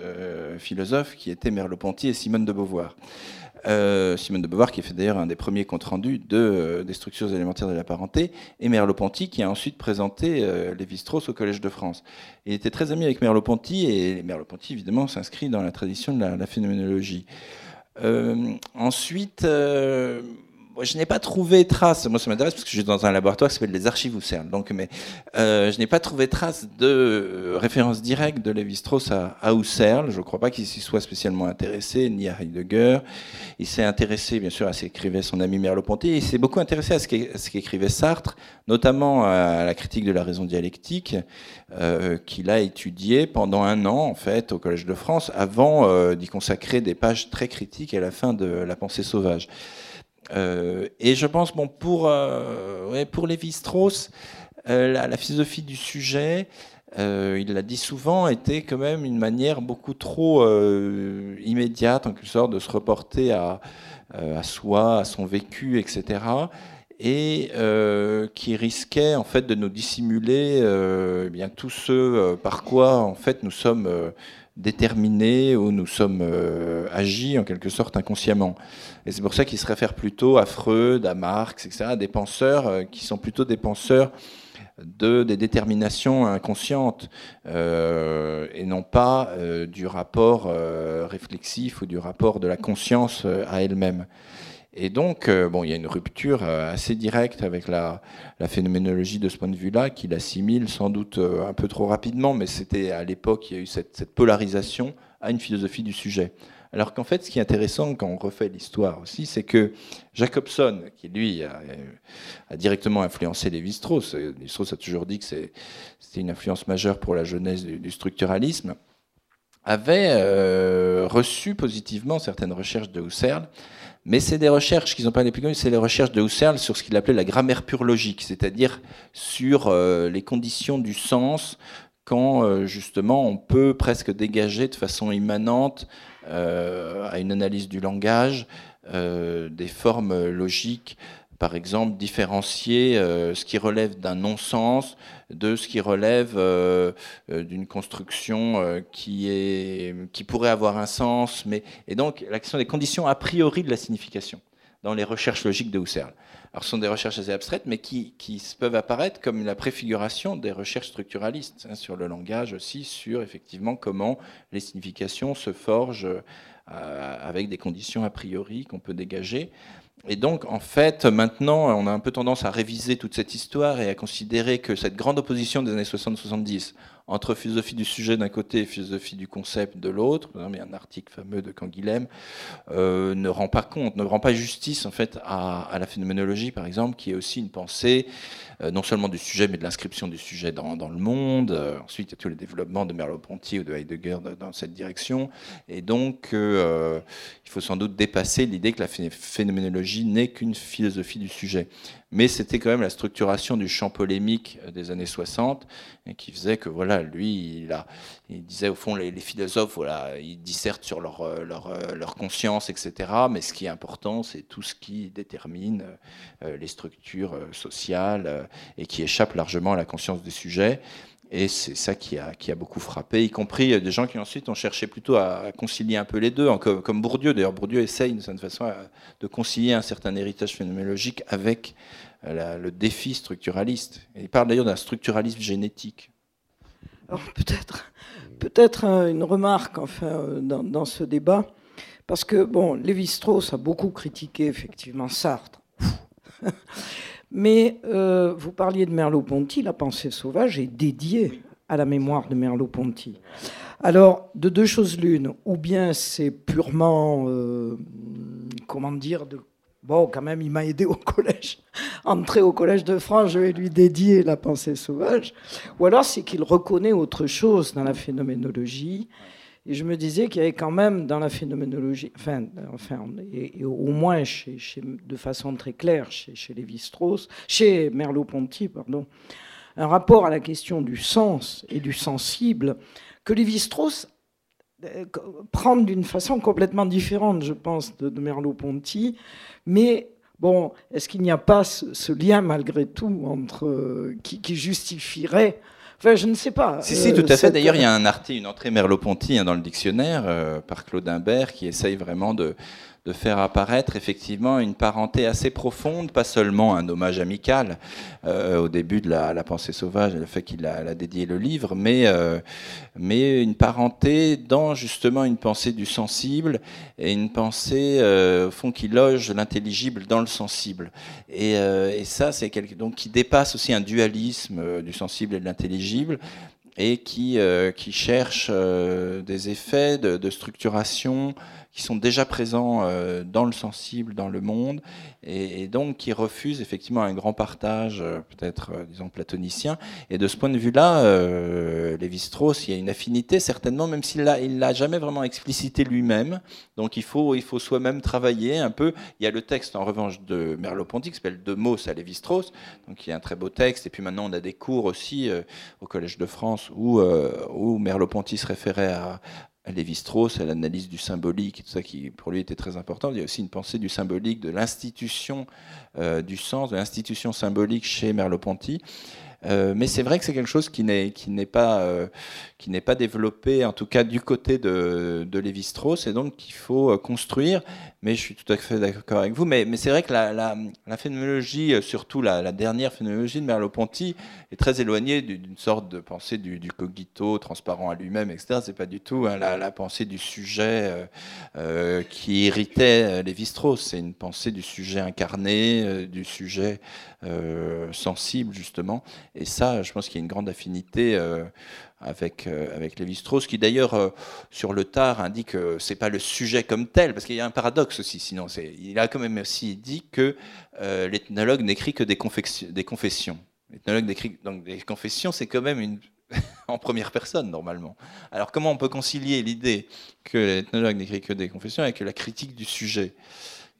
philosophes, qui étaient Merleau-Ponty et Simone de Beauvoir. Euh, Simone de Beauvoir, qui fait d'ailleurs un des premiers comptes rendus de, euh, des structures élémentaires de la parenté, et Merleau-Ponty, qui a ensuite présenté euh, Lévi-Strauss au Collège de France. Il était très ami avec Merleau-Ponty, et Merleau-Ponty, évidemment, s'inscrit dans la tradition de la, la phénoménologie. ensuite, je n'ai pas trouvé trace, moi ça m'intéresse parce que je suis dans un laboratoire qui s'appelle les archives Husserl, donc, mais euh, je n'ai pas trouvé trace de euh, référence directe de Lévi-Strauss à, à, Husserl. Je ne crois pas qu'il s'y soit spécialement intéressé, ni à Heidegger. Il s'est intéressé bien sûr à ce qu'écrivait son ami Merleau-Ponty, il s'est beaucoup intéressé à ce qu'écrivait Sartre, notamment à la critique de la raison dialectique, euh, qu'il a étudié pendant un an en fait au Collège de France, avant d'y consacrer des pages très critiques à la fin de La pensée sauvage. Euh, et je pense, bon, pour, euh, pour Lévi-Strauss, euh, la, philosophie du sujet, il l'a dit souvent, était quand même une manière beaucoup trop immédiate, en quelque sorte, de se reporter à, à soi, à son vécu, etc. Et qui risquait en fait de nous dissimuler eh bien tout ce par quoi en fait nous sommes déterminés ou nous sommes agis en quelque sorte inconsciemment. Et c'est pour ça qu'il se réfère plutôt à Freud, à Marx, etc., des penseurs euh, qui sont plutôt des penseurs de, des déterminations inconscientes euh, et non pas euh, du rapport réflexif ou du rapport de la conscience à elle-même. Et donc, bon, il y a une rupture assez directe avec la, phénoménologie de ce point de vue-là, qu'il assimile sans doute un peu trop rapidement, mais c'était à l'époque, il y a eu cette, polarisation à une philosophie du sujet. Alors qu'en fait, ce qui est intéressant quand on refait l'histoire aussi, c'est que Jacobson, qui lui a, directement influencé Lévi-Strauss, Lévi-Strauss a toujours dit que c'était une influence majeure pour la jeunesse du, structuralisme, avait euh, reçu positivement certaines recherches de Husserl, mais c'est des recherches qui n'ont pas les plus connues, c'est les recherches de Husserl sur ce qu'il appelait la grammaire pure logique, c'est-à-dire sur euh, les conditions du sens quand euh, justement on peut presque dégager de façon immanente euh, à une analyse du langage, des formes logiques, par exemple, différencier euh, ce qui relève d'un non-sens de ce qui relève d'une construction qui, est, qui pourrait avoir un sens. Mais, et donc, la question des conditions a priori de la signification dans les recherches logiques de Husserl. Alors, ce sont des recherches assez abstraites, mais qui, qui peuvent apparaître comme la préfiguration des recherches structuralistes hein, sur le langage aussi, sur effectivement comment les significations se forgent euh, avec des conditions a priori qu'on peut dégager. Et donc, en fait, maintenant, on a un peu tendance à réviser toute cette histoire et à considérer que cette grande opposition des années 60-70 entre philosophie du sujet d'un côté et philosophie du concept de l'autre, a un article fameux de Canguilhem, euh, ne rend pas compte, ne rend pas justice en fait à, la phénoménologie, par exemple, qui est aussi une pensée euh, non seulement du sujet, mais de l'inscription du sujet dans, le monde. Euh, ensuite, il y a tous les développements de Merleau-Ponty ou de Heidegger dans cette direction. Et donc, il faut sans doute dépasser l'idée que la phénoménologie n'est qu'une philosophie du sujet mais c'était quand même la structuration du champ polémique des années 60 qui faisait que voilà, lui, il, disait au fond, les, philosophes, voilà, ils dissertent sur leur, euh, euh, conscience, etc. Mais ce qui est important, c'est tout ce qui détermine les structures sociales et qui échappe largement à la conscience des sujets. Et c'est ça qui a, beaucoup frappé, y compris des gens qui ensuite ont cherché plutôt à, concilier un peu les deux, comme, Bourdieu. D'ailleurs, Bourdieu essaye de cette façon de concilier un certain héritage phénoménologique avec le défi structuraliste. il parle d'ailleurs d'un structuralisme génétique. Peut-être peut-être une remarque enfin, euh, dans, ce débat, parce que bon, Lévi-Strauss a beaucoup critiqué effectivement Sartre. Mais euh, vous parliez de Merleau-Ponty, la pensée sauvage est dédiée à la mémoire de Merleau-Ponty. Alors, de deux choses l'une, ou bien c'est purement, euh, comment dire, de Bon, quand même, il m'a aidé au collège. Entrer au collège de France, je vais lui dédier la pensée sauvage. Ou alors, c'est qu'il reconnaît autre chose dans la phénoménologie. Et je me disais qu'il y avait quand même dans la phénoménologie, enfin, enfin et, au moins chez, de façon très claire chez, chez Lévi-Strauss, chez Merleau-Ponty, pardon, un rapport à la question du sens et du sensible que Lévi-Strauss euh, prend d'une façon complètement différente, je pense, de, Merleau-Ponty. Mais bon, est-ce qu'il n'y a pas ce, lien malgré tout entre euh, qui, justifierait Enfin, je ne sais pas. Si, si, euh, tout à fait. D'ailleurs, il y a un article, une entrée Merleau-Ponty hein, dans le dictionnaire par Claude Imbert qui essaye vraiment de, de faire apparaître effectivement une parenté assez profonde, pas seulement un hommage amical euh, au début de la, pensée sauvage, le fait qu'il a, dédié le livre, mais, euh, mais une parenté dans justement une pensée du sensible et une pensée euh, au fond qui loge l'intelligible dans le sensible. Et, et ça, c'est quelque donc qui dépasse aussi un dualisme du sensible et de l'intelligible et qui, qui cherche des effets de, structuration qui sont déjà présents euh, dans le sensible, dans le monde, et, donc qui refusent effectivement un grand partage, euh, peut-être, euh, disons, platonicien. Et de ce point de vue-là, euh, Lévi-Strauss, il y a une affinité, certainement, même s'il ne l'a jamais vraiment explicité lui-même. Donc il faut, il faut soi-même travailler un peu. Il y a le texte, en revanche, de Merleau-Ponty, qui s'appelle De Mots à Lévi-Strauss, donc il y a un très beau texte. Et puis maintenant, on a des cours aussi au Collège de France où, où Merleau-Ponty se référait à, à Lévi-Strauss, à l'analyse du symbolique, tout ça qui pour lui était très important. Il y a aussi une pensée du symbolique, de l'institution euh, du sens, de l'institution symbolique chez Merleau-Ponty. Euh, mais c'est vrai que c'est quelque chose qui n'est qui n'est pas euh, qui n'est pas développé en tout cas du côté de, de Lévi-Strauss et donc qu'il faut euh, construire. Mais je suis tout à fait d'accord avec vous. Mais, c'est vrai que la, la, phénoménologie, surtout la, dernière phénoménologie de Merleau-Ponty, est très éloignée d'une sorte de pensée du, cogito transparent à lui-même, etc. C'est pas du tout hein, la, pensée du sujet qui irritait Lévi-Strauss. C'est une pensée du sujet incarné, du sujet sensible justement. Et ça, je pense qu'il y a une grande affinité euh, avec, euh, avec Lévi-Strauss, qui d'ailleurs, euh, sur le tard, indique que ce n'est pas le sujet comme tel, parce qu'il y a un paradoxe aussi, sinon. Il a quand même aussi dit que l'ethnologue n'écrit que des, des confessions. L'ethnologue n'écrit donc des confessions, c'est quand même une, en première personne normalement. Alors comment on peut concilier l'idée que l'ethnologue n'écrit que des confessions avec la critique du sujet?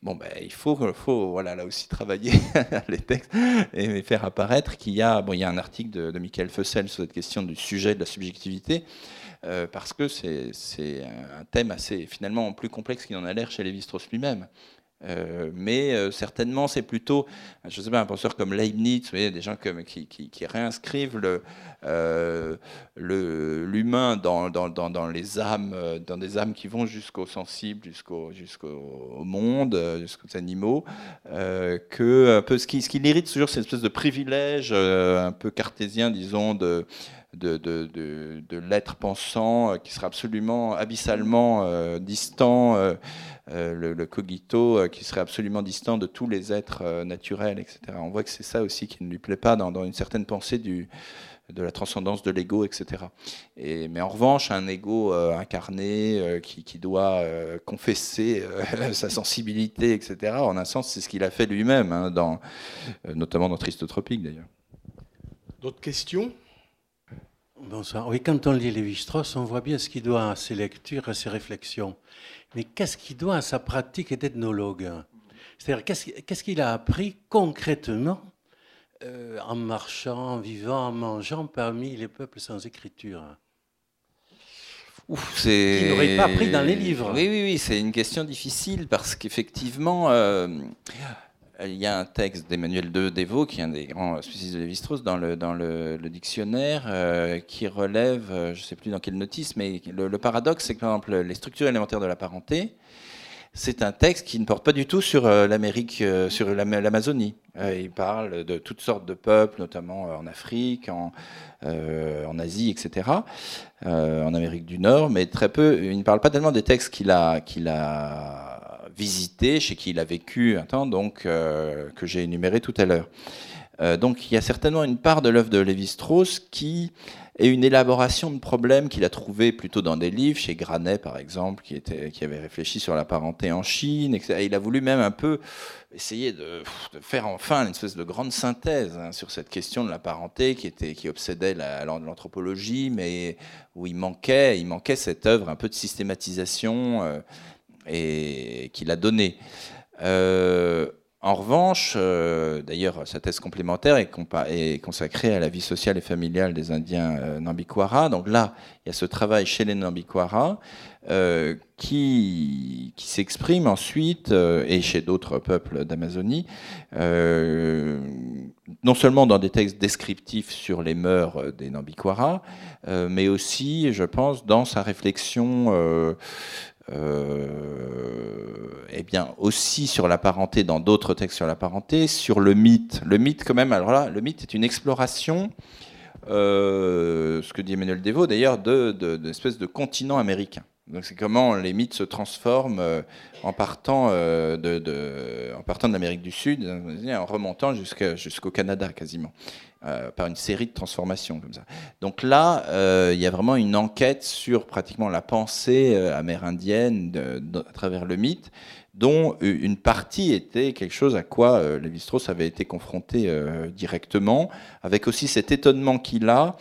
Bon, ben, il faut, faut voilà, là aussi travailler les textes et faire apparaître qu'il y a, bon, il y a un article de, Michael Fussell sur cette question du sujet de la subjectivité, euh, parce que c'est un thème assez finalement plus complexe qu'il en a l'air chez Lévi-Strauss lui-même. Euh, mais euh, certainement, c'est plutôt, je sais pas, un penseur comme Leibniz, des gens qui, réinscrivent euh, l'humain dans, les âmes, dans des âmes qui vont jusqu'au sensible, jusqu'au monde, jusqu'aux animaux, que ce qui, ce qui l'irrite toujours, c'est une espèce de privilège un peu cartésien, disons, de de, de, de, l'être pensant qui serait absolument abyssalement distant euh, le, cogito euh, qui serait absolument distant de tous les êtres euh, naturels, etc. On voit que c'est ça aussi qui ne lui plaît pas dans, une certaine pensée du, de la transcendance de l'ego, etc. Et, mais en revanche, un ego incarné qui, qui, doit confesser sa sensibilité, etc., en un sens, c'est ce qu'il a fait lui-même, hein, dans, notamment dans Tristotropique d'ailleurs. D'autres questions? Bonsoir. Oui, quand on lit Lévi-Strauss, on voit bien ce qu'il doit à ses lectures, à ses réflexions. Mais qu'est-ce qu'il doit à sa pratique d'ethnologue? C'est-à-dire, qu'est-ce qu'il a appris concrètement en marchant, en vivant, en mangeant parmi les peuples sans écriture? Ouf, c'est... N'aurait pas pris dans les livres. Oui, oui, oui, c'est une question difficile parce qu'effectivement, il y a un texte d'Emmanuel de Devaux, qui est un des grands spécialistes de Lévi-Strauss, dans le, dans le, dictionnaire, euh, qui relève, euh, je ne sais plus dans quelle notice, mais le, paradoxe, c'est que par exemple, les structures élémentaires de la parenté, c'est un texte qui ne porte pas du tout sur euh, l'Amérique, sur l'Amazonie. il parle de toutes sortes de peuples, notamment en Afrique, en, en Asie, etc., en Amérique du Nord, mais très peu. Il ne parle pas tellement des textes qu'il a visité, chez qui il a vécu un temps, donc, euh, que j'ai énuméré tout à l'heure. Euh, donc il y a certainement une part de l'œuvre de Lévi-Strauss qui est une élaboration de problèmes qu'il a trouvé plutôt dans des livres, chez Granet par exemple, qui, était, qui avait réfléchi sur la parenté en Chine. Et il a voulu même un peu essayer de, faire enfin une espèce de grande synthèse hein, sur cette question de la parenté qui, était, qui obsédait l'anthropologie, mais où il manquait, il manquait cette œuvre un peu de systématisation. Euh, et qu'il a donné. Euh, en revanche, euh, d'ailleurs, sa thèse complémentaire est, consacrée à la vie sociale et familiale des Indiens euh, Nambikwara. Donc là, il y a ce travail chez les Nambikwara euh, qui, qui s'exprime ensuite, et chez d'autres peuples d'Amazonie, non seulement dans des textes descriptifs sur les mœurs des Nambikwara, mais aussi, je pense, dans sa réflexion euh, eh bien aussi sur la parenté dans d'autres textes sur la parenté, sur le mythe. Le mythe quand même, alors là, le mythe est une exploration, euh, ce que dit Emmanuel Devaux d'ailleurs, de, de, de continent américain. Donc c'est comment les mythes se transforment euh, en partant de, de, en partant de l'Amérique du Sud, en remontant jusqu'au Canada quasiment. Euh, par une série de transformations comme ça. Donc là, euh, il y a vraiment une enquête sur pratiquement la pensée euh, amérindienne à travers le mythe, dont une partie était quelque chose à quoi Lévi-Strauss avait été confronté directement, avec aussi cet étonnement qu'il a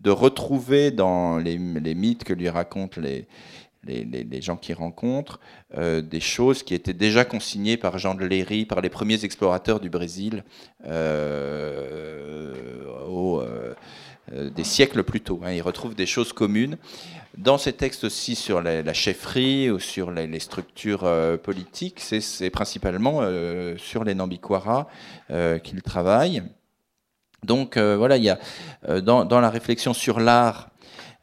de retrouver dans les, les mythes que lui racontent les, les, gens qui rencontrent, euh, des choses qui étaient déjà consignées par Jean de Léry, par les premiers explorateurs du Brésil, euh, euh, des siècles plus tôt. Hein. Ils retrouvent des choses communes. Dans ces textes aussi sur la, chefferie ou sur les, structures politiques, c'est principalement sur les Nambikwara qu'ils travaillent. Donc voilà, il y a dans la réflexion sur l'art,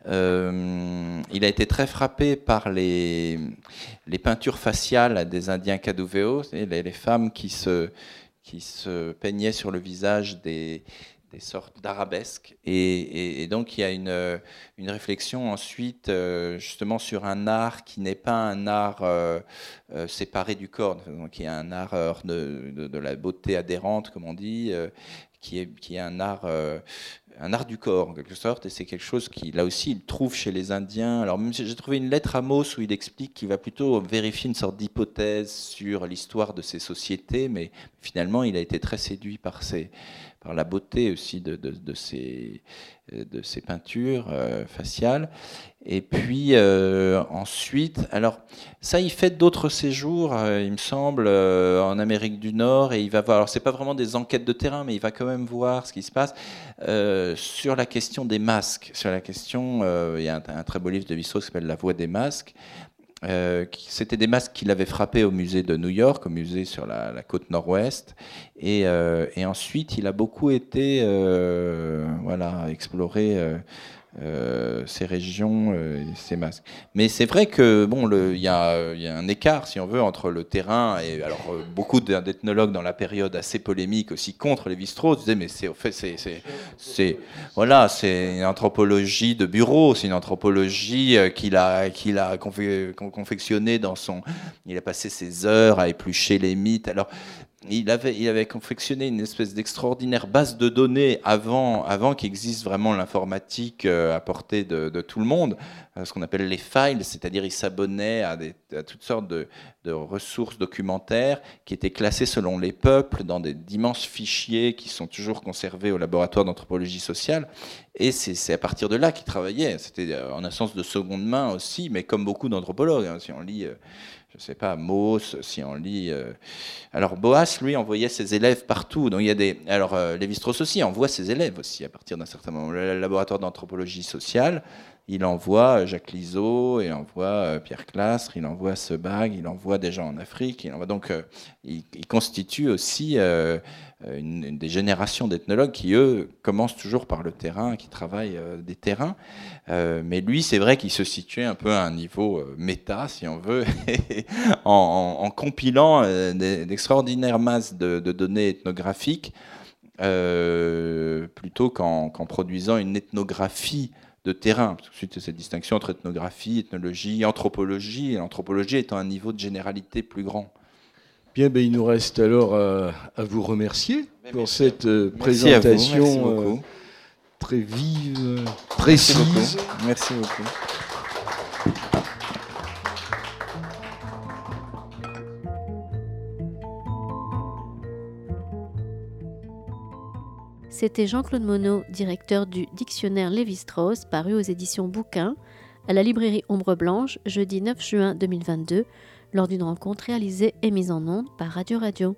euh, il a été très frappé par les, les peintures faciales des Indiens Caduveo, les, femmes qui se, qui se peignaient sur le visage des, des sortes d'arabesques. Et, donc il y a une, une réflexion ensuite euh, justement sur un art qui n'est pas un art euh, séparé du corps, donc qui est un art de, de, de, la beauté adhérente, comme on dit, qui, est, qui est un art un art du corps en quelque sorte, et c'est quelque chose qui, là aussi, il trouve chez les Indiens. Alors, j'ai trouvé une lettre à Mauss où il explique qu'il va plutôt vérifier une sorte d'hypothèse sur l'histoire de ces sociétés, mais finalement, il a été très séduit par ces, par la beauté aussi de, de, de ces peintures euh, faciales. Et puis euh, ensuite, alors ça, il fait d'autres séjours, euh, il me semble, en Amérique du Nord, et il va voir. Alors c'est pas vraiment des enquêtes de terrain, mais il va quand même voir ce qui se passe sur la question des masques. Sur la question, il y a un, très beau livre de Vissot qui s'appelle La Voix des masques, euh, c'était des masques qu'il avait frappés au musée de New York, au musée sur la, côte nord-ouest. Euh, et, ensuite, il a beaucoup été euh, voilà, exploré euh, ces régions, euh, ces masques. Mais c'est vrai que bon, il y, a un écart, si on veut, entre le terrain et alors euh, beaucoup d'ethnologues dans la période assez polémique aussi contre les strauss disaient mais c'est voilà c'est une anthropologie de bureau, c'est une anthropologie qu'il a qu'il a confectionnée dans son, il a passé ses heures à éplucher les mythes. Alors il avait, confectionné une espèce d'extraordinaire base de données avant, avant qu'existe vraiment l'informatique euh, à portée de, tout le monde, euh, ce qu'on appelle les files, c'est-à-dire il s'abonnait à, toutes sortes de, ressources documentaires qui étaient classées selon les peuples dans des d'immenses fichiers qui sont toujours conservés au laboratoire d'anthropologie sociale. Et c'est à partir de là qu'il travaillait. C'était euh, en un sens de seconde main aussi, mais comme beaucoup d'anthropologues, hein, si on lit je sais pas, Mauss, si on lit. Alors Boas, lui, envoyait ses élèves partout. Donc il y a des. Alors Lévi-Strauss aussi envoie ses élèves aussi à partir d'un certain moment. Le laboratoire d'anthropologie sociale, il envoie Jacques Liseau, il envoie Pierre Clastre, il envoie Sebag, il envoie des gens en Afrique. Donc, il, constitue aussi euh, des générations d'ethnologues qui, eux, commencent toujours par le terrain, qui travaillent euh, des terrains. Euh, mais lui, c'est vrai qu'il se situait un peu à un niveau méta, si on veut, en, compilant d'extraordinaires masses de, données ethnographiques, plutôt qu'en produisant une ethnographie de terrain, parce que suite cette distinction entre ethnographie, ethnologie, anthropologie, et l'anthropologie étant un niveau de généralité plus grand. Bien, ben, il nous reste alors à, vous remercier pour cette euh, présentation euh, très vive, précise. Merci beaucoup. C'était Jean-Claude Monod, directeur du dictionnaire Lévi-Strauss, paru aux éditions Bouquin, à la librairie Ombre Blanche, jeudi 9 juin 2022 lors d'une rencontre réalisée et mise en onde par Radio Radio.